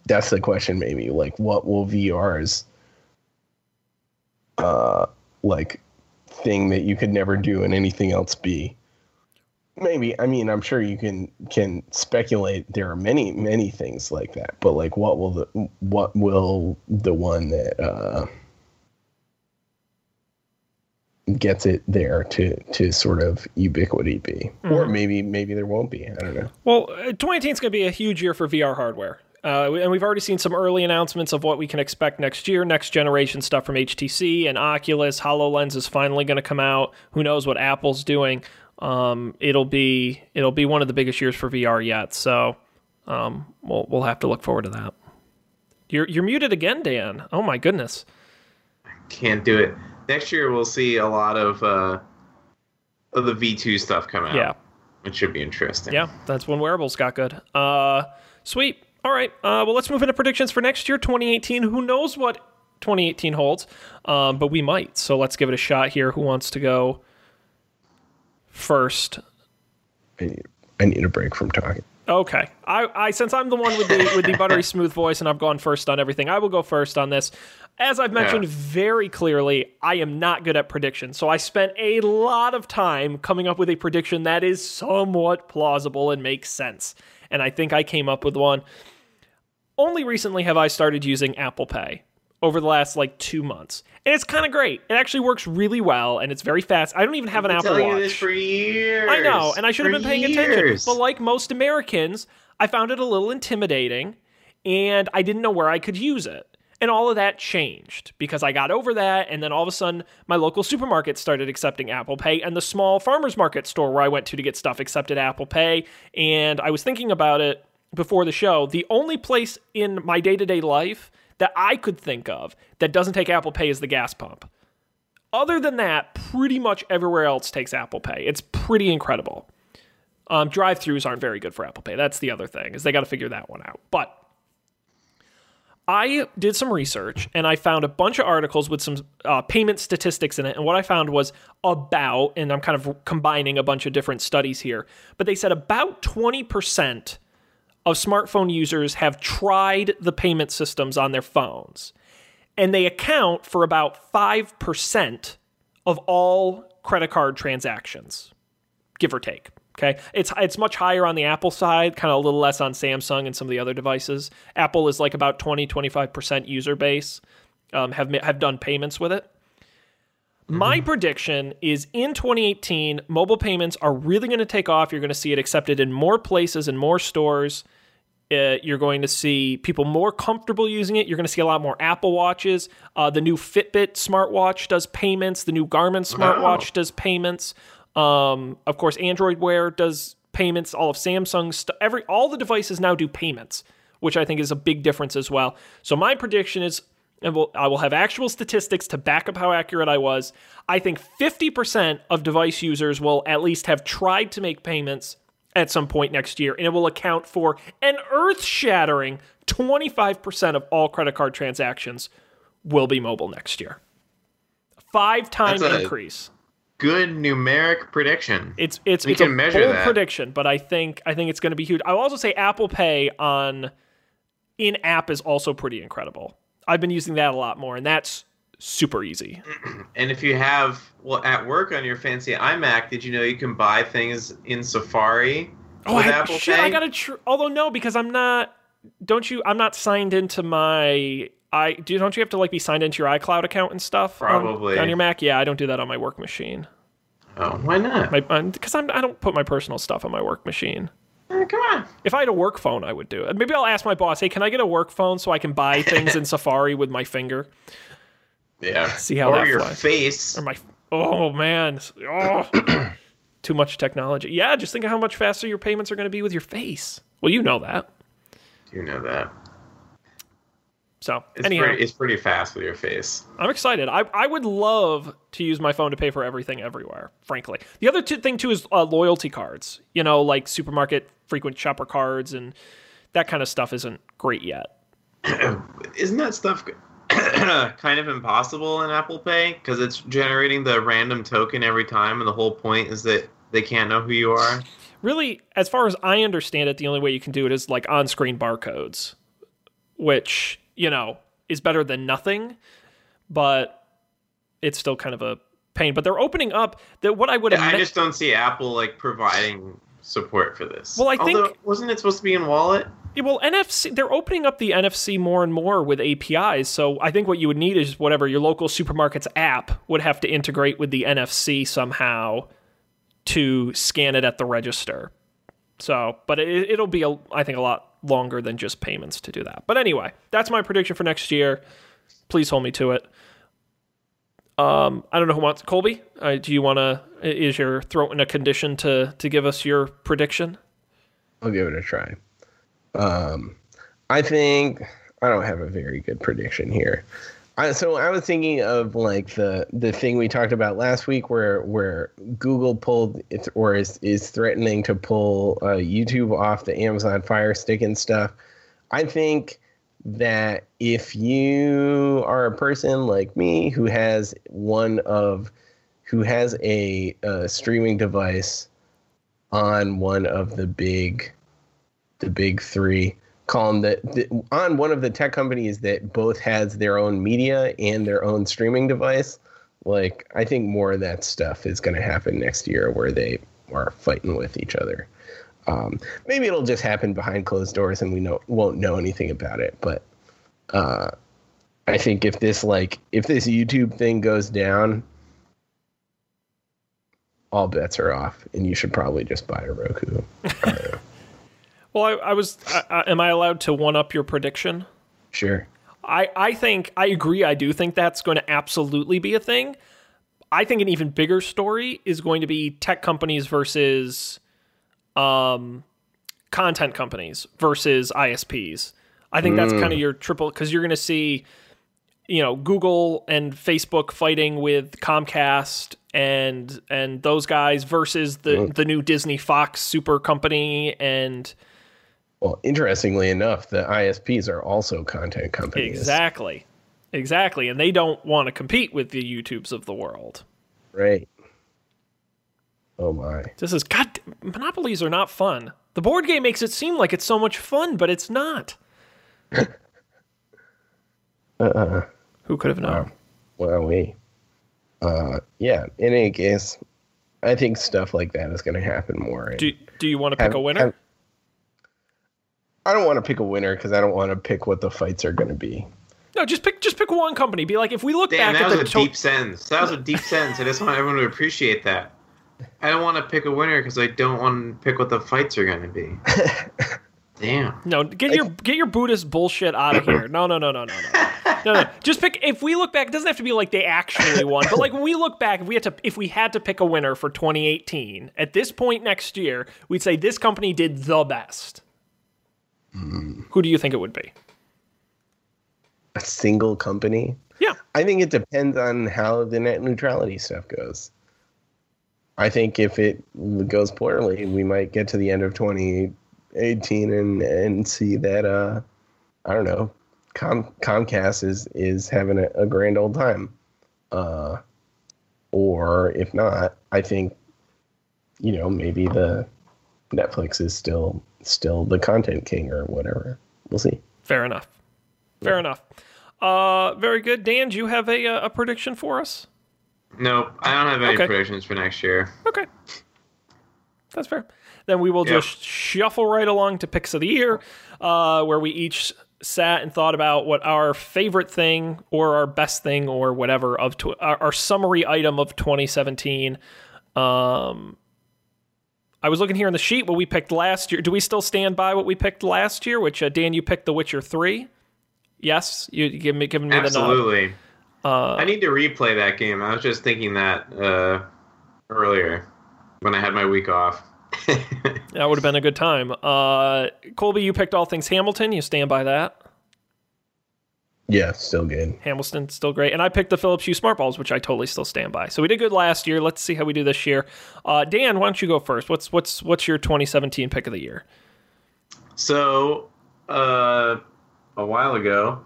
that's the question maybe like what will VR's uh like thing that you could never do and anything else be maybe i mean i'm sure you can can speculate there are many many things like that but like what will the what will the one that uh gets it there to to sort of ubiquity be or Mhm. maybe maybe there won't be i don't know Well, uh, 2018 is going to be a huge year for VR hardware. Uh, and we've already seen some early announcements of what we can expect next year. Next generation stuff from HTC and Oculus. HoloLens is finally going to come out. Who knows what Apple's doing? Um, it'll be it'll be one of the biggest years for VR yet. So um, we'll we'll have to look forward to that. You're you're muted again, Dan. Oh my goodness. I can't do it. Next year we'll see a lot of uh, of the V2 stuff come out. Yeah. it should be interesting. Yeah, that's when wearables got good. Uh, sweet. All right. Uh, well, let's move into predictions for next year, 2018. Who knows what 2018 holds? Um, but we might. So let's give it a shot here. Who wants to go first? i need i need a break from talking Okay. I, I since I'm the one with the with the [LAUGHS] buttery smooth voice and I've gone first on everything, I will go first on this. As I've mentioned Yeah. very clearly, I am not good at predictions. So I spent a lot of time coming up with a prediction that is somewhat plausible and makes sense. And I think I came up with one. Only recently have I started using Apple Pay over the last like 2 months. And it's kind of great. It actually works really well and it's very fast. I don't even have an I've been Apple Watch. for years. I know, and I should have been paying attention. years. But like most Americans, I found it a little intimidating and I didn't know where I could use it. And all of that changed because I got over that. And then all of a sudden, my local supermarket started accepting Apple Pay, and the small farmer's market store where I went to to get stuff accepted Apple Pay. And I was thinking about it before the show. The only place in my day to day life that I could think of that doesn't take Apple Pay is the gas pump. Other than that, pretty much everywhere else takes Apple Pay. It's pretty incredible. Um, drive-throughs aren't very good for Apple Pay. That's the other thing is they got to figure that one out. But I did some research and I found a bunch of articles with some uh, payment statistics in it. And what I found was about, and I'm kind of combining a bunch of different studies here, but they said about 20% of smartphone users have tried the payment systems on their phones. And they account for about 5% of all credit card transactions, give or take. Okay, it's it's much higher on the Apple side, kind of a little less on Samsung and some of the other devices. Apple is like about 20 25% user base um, have have done payments with it. My prediction is in 2018, mobile payments are really going to take off. You're going to see it accepted in more places and more stores. Uh, you're going to see people more comfortable using it. You're going to see a lot more Apple Watches. Uh, the new Fitbit smartwatch does payments. The new Garmin smartwatch does payments. Um, of course, Android Wear does payments. All of Samsung's st- every all the devices now do payments, which I think is a big difference as well. So my prediction is, and we'll, I will have actual statistics to back up how accurate I was. I think 50% of device users will at least have tried to make payments at some point next year, and it will account for an earth-shattering 25% of all credit card transactions will be mobile next year. Five time a- increase. Good numeric prediction. It's it's We it's a can measure bold that. prediction, but I think I think it's going to be huge. I will also say Apple Pay on in app is also pretty incredible. I've been using that a lot more, and that's super easy. [CLEARS THROAT] And if you have, well, at work on your fancy iMac, did you know you can buy things in Safari Oh, with I, Apple shit! Pay? I gotta. Tr- although no, because I'm not. Don't you? I'm not signed into my. I do. Don't you have to like be signed into your iCloud account and stuff? Probably. on, your Mac. Yeah, I don't do that on my work machine. oh, why not? My um, because I'm I don't put my personal stuff on my work machine. Eh, come on. If I had a work phone, I would do it. Maybe I'll ask my boss, "Hey, can I get a work phone so I can buy [LAUGHS] things in Safari with my finger Yeah. See how or that your flies. face. or my? Oh man, oh, [CLEARS THROAT] too much technology. Yeah, just think of how much faster your payments are going to be with your face. Well, you know that. You know that. So It's anyhow, pretty. It's pretty fast with your face. I'm excited. I, I would love to use my phone to pay for everything everywhere, frankly. The other two, thing, too, is uh, loyalty cards. You know, like supermarket frequent shopper cards and that kind of stuff isn't great yet. [CLEARS THROAT] Isn't that stuff [CLEARS THROAT] kind of impossible in Apple Pay because it's generating the random token every time, and the whole point is that they can't know who you are. Really, as far as I understand it, the only way you can do it is like on screen barcodes, which, you know, is better than nothing, but it's still kind of a pain. But they're opening up that what I would have I just don't see Apple like providing support for this. Well, I think- wasn't it supposed to be in Wallet? Yeah, well, NFC, they're opening up the NFC more and more with APIs. So I think what you would need is whatever your local supermarket's app would have to integrate with the NFC somehow to scan it at the register. So, but it, it'll be, a, I think, a lot longer than just payments to do that. But anyway, that's my prediction for next year. Please hold me to it. Um, I don't know who wants Colby. Uh, do you want to? Is your throat in a condition to to give us your prediction? I'll give it a try. Um, I think I don't have a very good prediction here. I, so I was thinking of like the the thing we talked about last week, where where Google pulled it or is is threatening to pull uh, YouTube off the Amazon Fire Stick and stuff. I think that if you are a person like me who has one of who has a, uh streaming device on one of the big the big three call the, the on one of the tech companies that both has their own media and their own streaming device like i think more of that stuff is going to happen next year where they are fighting with each other um, maybe it'll just happen behind closed doors and we know, won't know anything about it but uh, i think if this like if this youtube thing goes down all bets are off and you should probably just buy a roku [LAUGHS] Well, I, I was. I, I, am I allowed to one up your prediction? sure I, I think I agree. I do think that's going to absolutely be a thing. I think an even bigger story is going to be tech companies versus um, content companies versus ISPs. I think that's kind of your triple because you're going to see, you know, Google and Facebook fighting with Comcast and and those guys versus the the new Disney Fox super company and Well, interestingly enough, the ISPs are also content companies. Exactly. Exactly. And they don't want to compete with the YouTubes of the world. Right. Oh my. This is God. Monopolies are not fun. The board game makes it seem like it's so much fun, but it's not. [LAUGHS] Uh-uh. Who could have known? Well, we. Uh, yeah. In any case, I think stuff like that is going to happen more. Do Do you want to pick have- a winner? have- I don't want to pick a winner because I don't want to pick what the fights are going to be. no, just pick just pick one company. Be like, if we look Damn, back that at was the a to- deep sentence. That was a deep sentence. I just want everyone to appreciate that. I don't want to pick a winner because I don't want to pick what the fights are going to be. [LAUGHS] Damn. no, get your get your Buddhist bullshit out of here. [CLEARS THROAT] No, no, no, no, no, no. No, no. Just pick. If we look back, it doesn't have to be like they actually won, but like when we look back, if we had to, if we had to pick a winner for 2018 at this point next year, we'd say this company did the best. Mm. Who do you think it would be? A single company. Yeah, I think it depends on how the net neutrality stuff goes. I think if it goes poorly, we might get to the end of 2018 and and see that uh, I don't know, Com- Comcast is is having a, a grand old time. Uh, or if not, I think you know maybe the Netflix is still still the content king or whatever. We'll see. Fair enough. Fair enough. Uh, very good. Dan, do you have a, uh, a prediction for us? Nope, I don't have any Okay. predictions for next year. Okay. That's fair. Then we will Yep. just shuffle right along to picks of the year, uh, where we each sat and thought about what our favorite thing or our best thing or whatever of tw- our, our summary item of 2017. Um, I was looking here in the sheet what we picked last year. Do we still stand by what we picked last year? Which uh, Dan, you picked The Witcher Three. Yes, you give me giving me the nod. Absolutely. Uh, I need to replay that game. I was just thinking that uh, earlier when I had my week off. [LAUGHS] That would have been a good time. Uh, Colby, you picked all things Hamilton. You stand by that. Yeah, still good. Hamilton still great, and I picked the Philips Hue Smart Balls, which I totally still stand by. So we did good last year. Let's see how we do this year. Uh, Dan, why don't you go first? What's what's what's your 2017 pick of the year? So, uh, a while ago,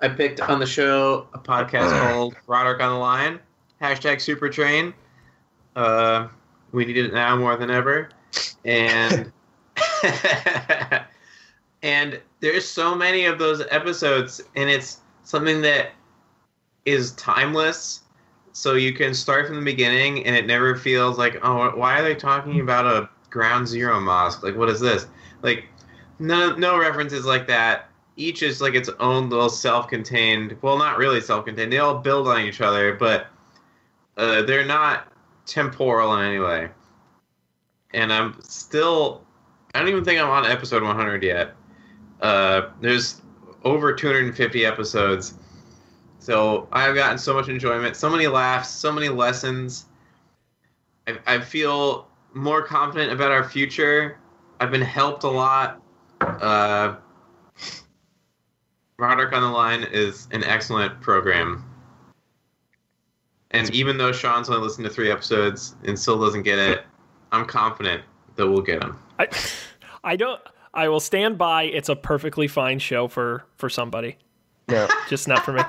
I picked on the show a podcast [CLEARS THROAT] called Roderick on the Line, hashtag Super Train. Uh, we need it now more than ever, and [LAUGHS] and there's so many of those episodes, and it's something that is timeless. So you can start from the beginning, and it never feels like, oh, why are they talking about a Ground Zero mosque? Like, what is this? Like, no, no references like that. Each is like its own little self-contained. Well, not really self-contained. They all build on each other, but uh, they're not temporal in any way. And I'm still. I don't even think I'm on episode 100 yet. Uh, there's over 250 episodes. So I've gotten so much enjoyment, so many laughs, so many lessons. I, I feel more confident about our future. I've been helped a lot. Uh, Roderick on the Line is an excellent program. And even though Sean's only listened to three episodes and still doesn't get it, I'm confident that we'll get him. I I don't. I will stand by. It's a perfectly fine show for for somebody, Now, just not for me.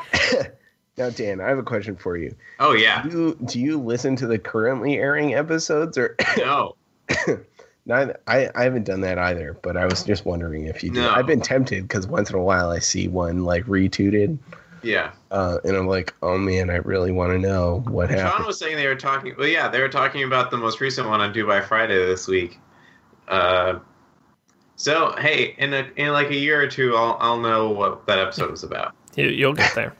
[LAUGHS] now, Dan, I have a question for you. Oh yeah, Do you, do you listen to the currently airing episodes, or no, not? [LAUGHS] I, I haven't done that either, but I was just wondering if you do. No. I've been tempted because once in a while I see one like retweeted, yeah. uh, and I'm like, oh man, I really want to know what Sean happened. Sean was saying they were talking. Well, yeah, they were talking about the most recent one on Do by Friday this week. Uh, so hey, in a, in like a year or two, I'll I'll know what that episode was about. [LAUGHS] You, you'll get there.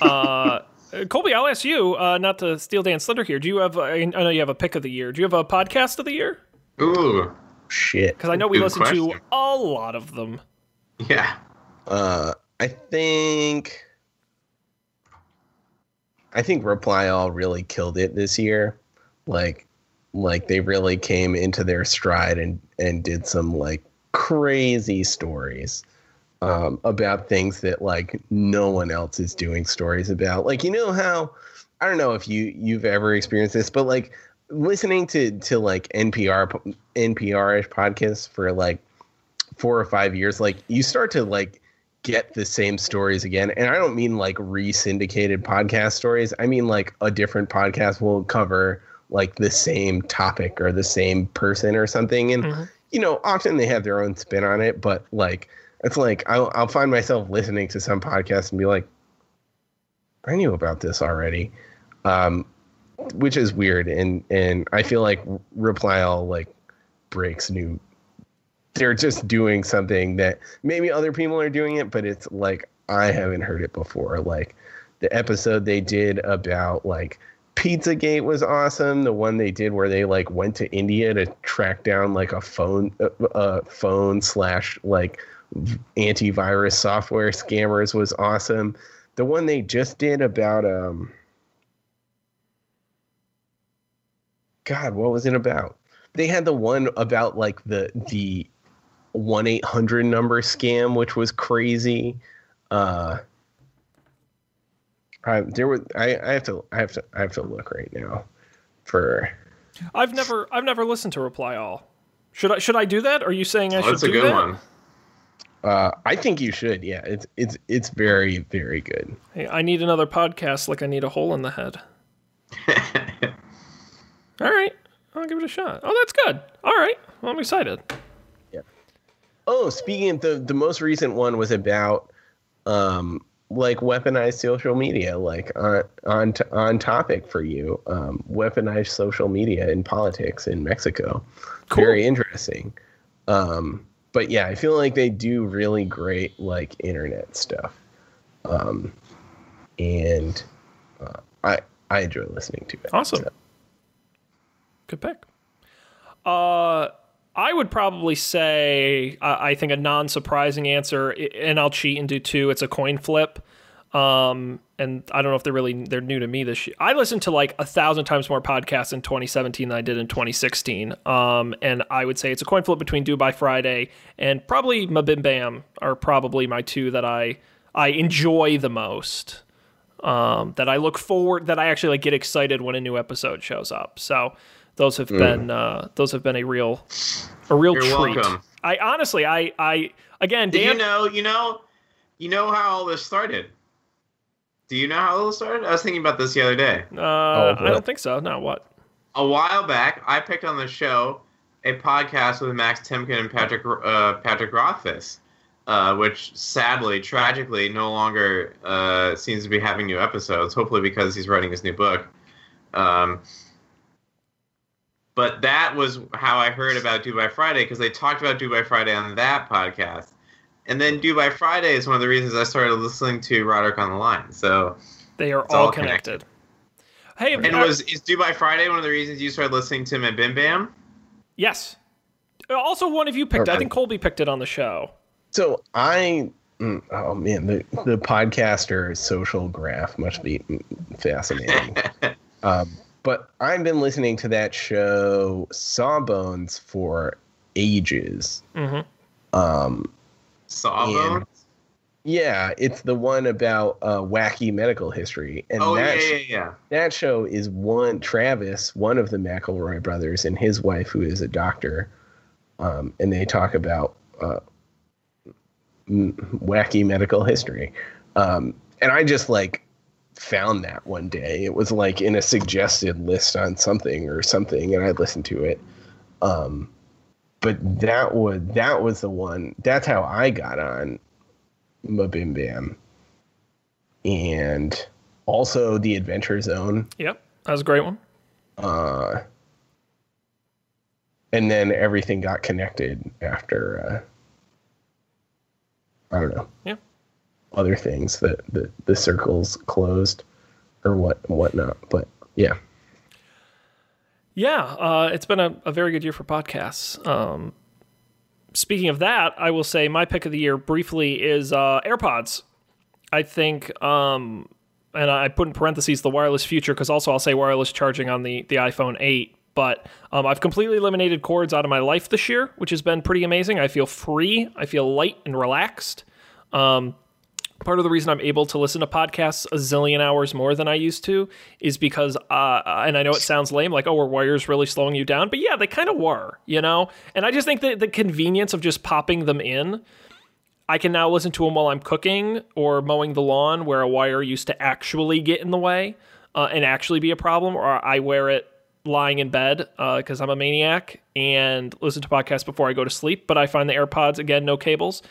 Uh, Colby, I'll ask you, uh, not to steal Dan's thunder here. Do you have? I know you have a pick of the year. Do you have a podcast of the year? Ooh, Shit. Because I know we Good listen to a lot of them. yeah. Uh, I think. I think Reply All really killed it this year. Like, like they really came into their stride and and did some like crazy stories um, about things that like no one else is doing stories about. Like, you know how I don't know if you you've ever experienced this, but like listening to to like NPR NPR ish podcasts for like four or five years, like you start to like get the same stories again. And I don't mean like re-syndicated podcast stories. I mean like a different podcast will cover like the same topic or the same person or something. And Mhm. you know, often they have their own spin on it, but like it's like I'll, I'll find myself listening to some podcast and be like, I knew about this already, um, which is weird. And and I feel like Reply All like breaks new. They're just doing something that maybe other people are doing it, but it's like I haven't heard it before. Like the episode they did about like Pizzagate was awesome. The one they did where they like went to India to track down like a phone, uh, uh, phone slash like antivirus software scammers was awesome. The one they just did about um, God, what was it about? They had the one about like the the one eight hundred number scam, which was crazy. Uh, I, there was I, I have to I have to I have to look right now for I've never I've never listened to Reply All. Should I should I do that? Are you saying I Oh, should that's a good that? one. uh I think you should yeah it's it's it's very very good Hey, I need another podcast like I need a hole in the head. [LAUGHS] All right. I'll give it a shot. Oh, that's good. All right. Well, I'm excited. Yeah. Oh, speaking of the the most recent one was about um like weaponized social media, like on on t- on topic for you. Um, weaponized social media in politics in Mexico. Cool. Very interesting. Um, but yeah, I feel like they do really great like internet stuff. Um, and uh, I I enjoy listening to it. Awesome. So, Good pick. Uh, I would probably say I think a non-surprising answer, and I'll cheat and do two. It's a coin flip. Um, and I don't know if they're really they're new to me this year. I listened to like a thousand times more podcasts in 2017 than I did in 2016. Um, and I would say it's a coin flip between by Friday and probably Mabim Bam are probably my two that I I enjoy the most. Um, that I look forward that I actually like get excited when a new episode shows up. So those have been uh, those have been a real a real You're treat. welcome. I honestly I I again Did Dan you know? You know? You know how all this started? Do you know how all this started? I was thinking about this the other day. uh, I don't think so. No, what? A while back, I picked on the show a podcast with Max Temkin and Patrick uh, Patrick Rothfuss, uh, which sadly, tragically, no longer uh, seems to be having new episodes. Hopefully, because he's writing his new book. Um, but that was how I heard about Do by Friday because they talked about Do by Friday on that podcast. And then Do by Friday is one of the reasons I started listening to Roderick on the Line. So, They are all all connected. Hey, and uh, was is Do by Friday one of the reasons you started listening to my Bim Bam? yes. Also, one of you picked. I think Colby picked it on the show. so I. mm, Oh man, the the podcaster social graph must be fascinating. [LAUGHS] um, but I've been listening to that show Sawbones for ages. hmm Um, Sawbones? yeah, it's the one about uh, wacky medical history, and Oh yeah, that yeah, yeah. that show is one Travis, one of the McElroy brothers, and his wife, who is a doctor, um, and they talk about uh, m- wacky medical history. Um, and I just like found that one day. It was like in a suggested list on something or something, and I listened to it. Um, but that was that was the one. That's how I got on Mabim Bam, and also the Adventure Zone. Yep, that was a great one. Uh, and then everything got connected after. Uh, I don't know. Yeah. Other things that the the circles closed, or what whatnot. But yeah. Yeah, uh, it's been a, a very good year for podcasts. Um, speaking of that, I will say my pick of the year briefly is uh, AirPods. I think, um, and I put in parentheses the wireless future because also I'll say wireless charging on the, the iPhone 8. But um, I've completely eliminated cords out of my life this year, which has been pretty amazing. I feel free, I feel light and relaxed. Um, part of the reason I'm able to listen to podcasts a zillion hours more than I used to is because, uh, and I know it sounds lame, like, oh, were wires really slowing you down? But yeah, they kind of were, you know? And I just think that the convenience of just popping them in, I can now listen to them while I'm cooking or mowing the lawn where a wire used to actually get in the way uh, and actually be a problem, or I wear it lying in bed because I'm a maniac and listen to podcasts before I go to sleep. But I find the AirPods, again, no cables.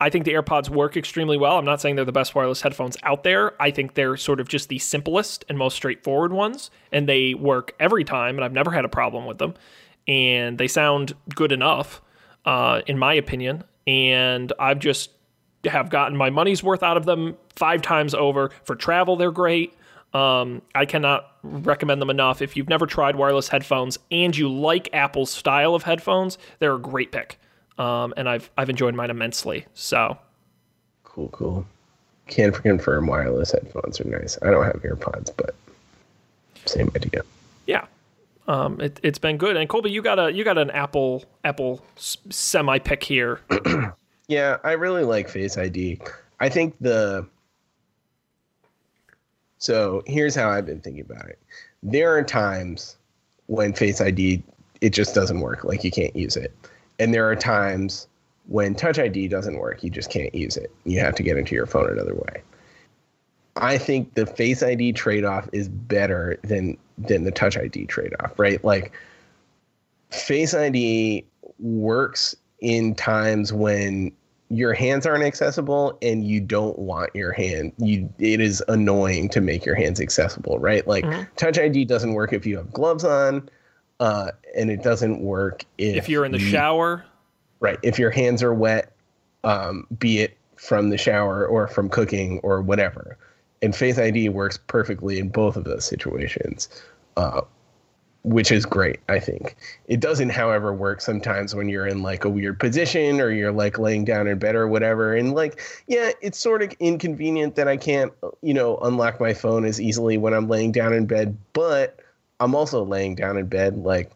I think the AirPods work extremely well. I'm not saying they're the best wireless headphones out there. I think they're sort of just the simplest and most straightforward ones, and they work every time, and I've never had a problem with them. And they sound good enough, uh, in my opinion. And I've just have gotten my money's worth out of them five times over. For travel, they're great. Um, I cannot recommend them enough. If you've never tried wireless headphones and you like Apple's style of headphones, they're a great pick. Um, and I've I've enjoyed mine immensely. So Cool, cool. Can confirm wireless headphones are nice. I don't have AirPods, but same idea. yeah, um, it, it's been good. And Colby, you got a you got an Apple Apple semi pick here. [CLEARS THROAT] Yeah, I really like Face ID. I think the So, here's how I've been thinking about it. There are times when Face ID it just doesn't work, like you can't use it. And there are times when Touch ID doesn't work, you just can't use it. You have to get into your phone another way. I think the Face ID trade-off is better than than the Touch ID trade-off, right? Like Face ID works in times when your hands aren't accessible and you don't want your hand you it is annoying to make your hands accessible right like Mhm. touch id doesn't work if you have gloves on uh, and it doesn't work if, If you're in the you- shower, right if your hands are wet um, be it from the shower or from cooking or whatever. And face id works perfectly in both of those situations uh, which is great i think. It doesn't however work sometimes when you're in like a weird position or you're like laying down in bed or whatever. And like yeah it's sort of inconvenient that i can't you know unlock my phone as easily when i'm laying down in bed but i'm also laying down in bed like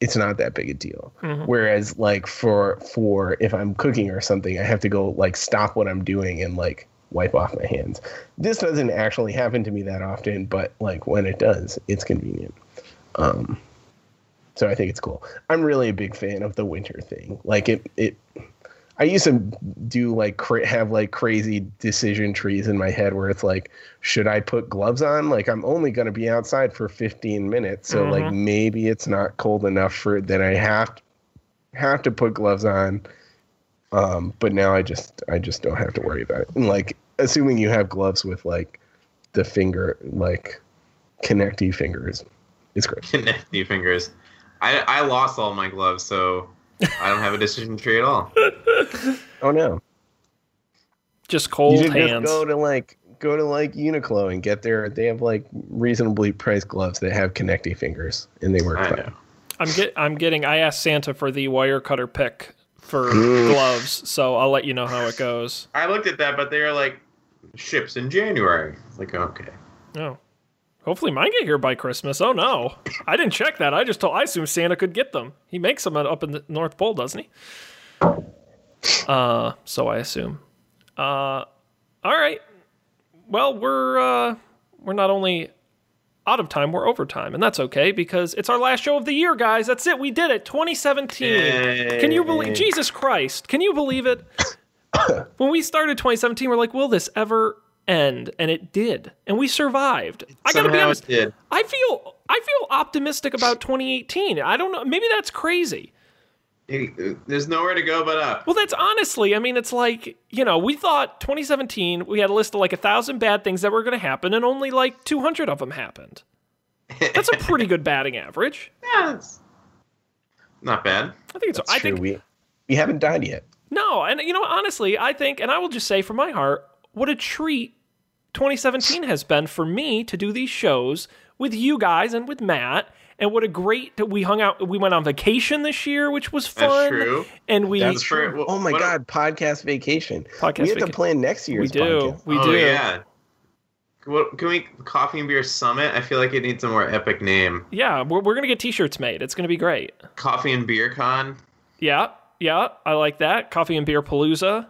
it's not that big a deal. Mhm. whereas like for for if i'm cooking or something i have to go like stop what i'm doing and like wipe off my hands. This doesn't actually happen to me that often but like when it does it's convenient. Um so i think it's cool. I'm really a big fan of the winter thing. Like it it i used to do like cra- have like crazy decision trees in my head where it's like should i put gloves on like i'm only going to be outside for 15 minutes so like Mhm. maybe it's not cold enough for it that i have to have to put gloves on um but now i just i just don't have to worry about it and like assuming you have gloves with like the finger like connecty fingers it's great [LAUGHS] Connecty fingers. I I lost all my gloves, so I don't have a decision tree at all. [LAUGHS] oh no just you cold should hands. just go to like go to like uniqlo and get their they have like reasonably priced gloves that have connecty fingers and they work I fine know. I'm get I'm getting. I asked Santa for the Wirecutter pick for [LAUGHS] gloves, so I'll let you know how it goes. I looked at that, but they are like ships in January. It's like okay. Oh, hopefully mine get here by Christmas. Oh no, I didn't check that. I just told. I assumed Santa could get them. He makes them up in the North Pole, doesn't he? Uh, so I assume. Uh, all right. Well, we're uh, we're not only out of time, we're over time, and that's okay because it's our last show of the year, guys. That's it. We did it. 2017. Can you believe? Jesus Christ! Can you believe it? [COUGHS] when we started 2017, we're like, will this ever end? And it did, and we survived. I gotta be honest. did. I feel I feel optimistic about 2018. I don't know. Maybe that's crazy. There's nowhere to go but up. Well, that's honestly, I mean, it's like, you know, we thought 2017, we had a list of like a thousand bad things that were going to happen, and only like 200 of them happened. That's a pretty good batting average. [LAUGHS] Yeah, it's not bad. I think it's, That's I true. think, we we haven't died yet no, and you know, honestly, I think, and I will just say from my heart, what a treat 2017 has been for me to do these shows with you guys and with Matt. And what a great that we hung out. We went on vacation this year, which was fun. That's true. And we That's true. oh my What- god podcast vacation Podcast we have vaca- to plan next we year's do, podcast. we oh, do. yeah. What, can we coffee and beer summit? I feel like it needs a more epic name. Yeah, we're, we're gonna get T-shirts made. It's gonna be great. Coffee and beer con. Yeah, yeah, I like that. Coffee and beer palooza.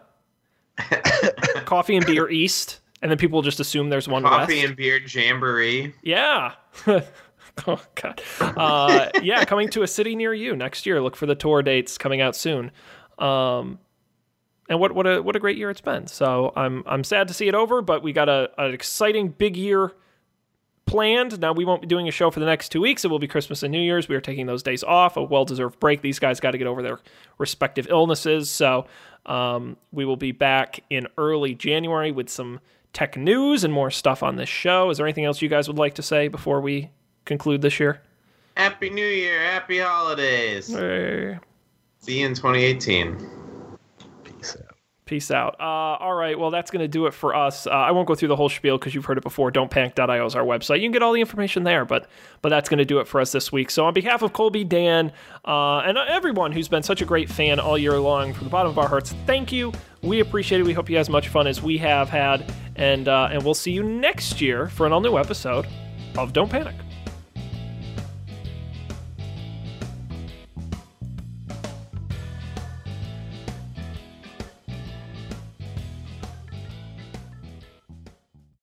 [LAUGHS] Coffee and beer east, and then people just assume there's one Coffee west. and beer jamboree. yeah. [LAUGHS] oh god. Uh, yeah, coming to a city near you next year. Look for the tour dates coming out soon. Um, and what what a what a great year it's been. So I'm I'm sad to see it over, but we got a an exciting big year planned. Now we won't be doing a show for the next two weeks. It will be Christmas and New Year's. We are taking those days off, a well deserved break. These guys got to get over their respective illnesses. So um, we will be back in early January with some tech news and more stuff on this show. Is there anything else you guys would like to say before we conclude this year? Happy New Year. Happy holidays. Eh, See you in 2018. Peace out. Uh, all right. Well, that's going to do it for us. Uh, I won't go through the whole spiel because you've heard it before. Don'tPanic.io is our website. You can get all the information there, but but that's going to do it for us this week. So, on behalf of Colby, Dan, uh, and everyone who's been such a great fan all year long, from the bottom of our hearts, thank you. We appreciate it. We hope you have as much fun as we have had, and uh, and we'll see you next year for an all new episode of Don't Panic.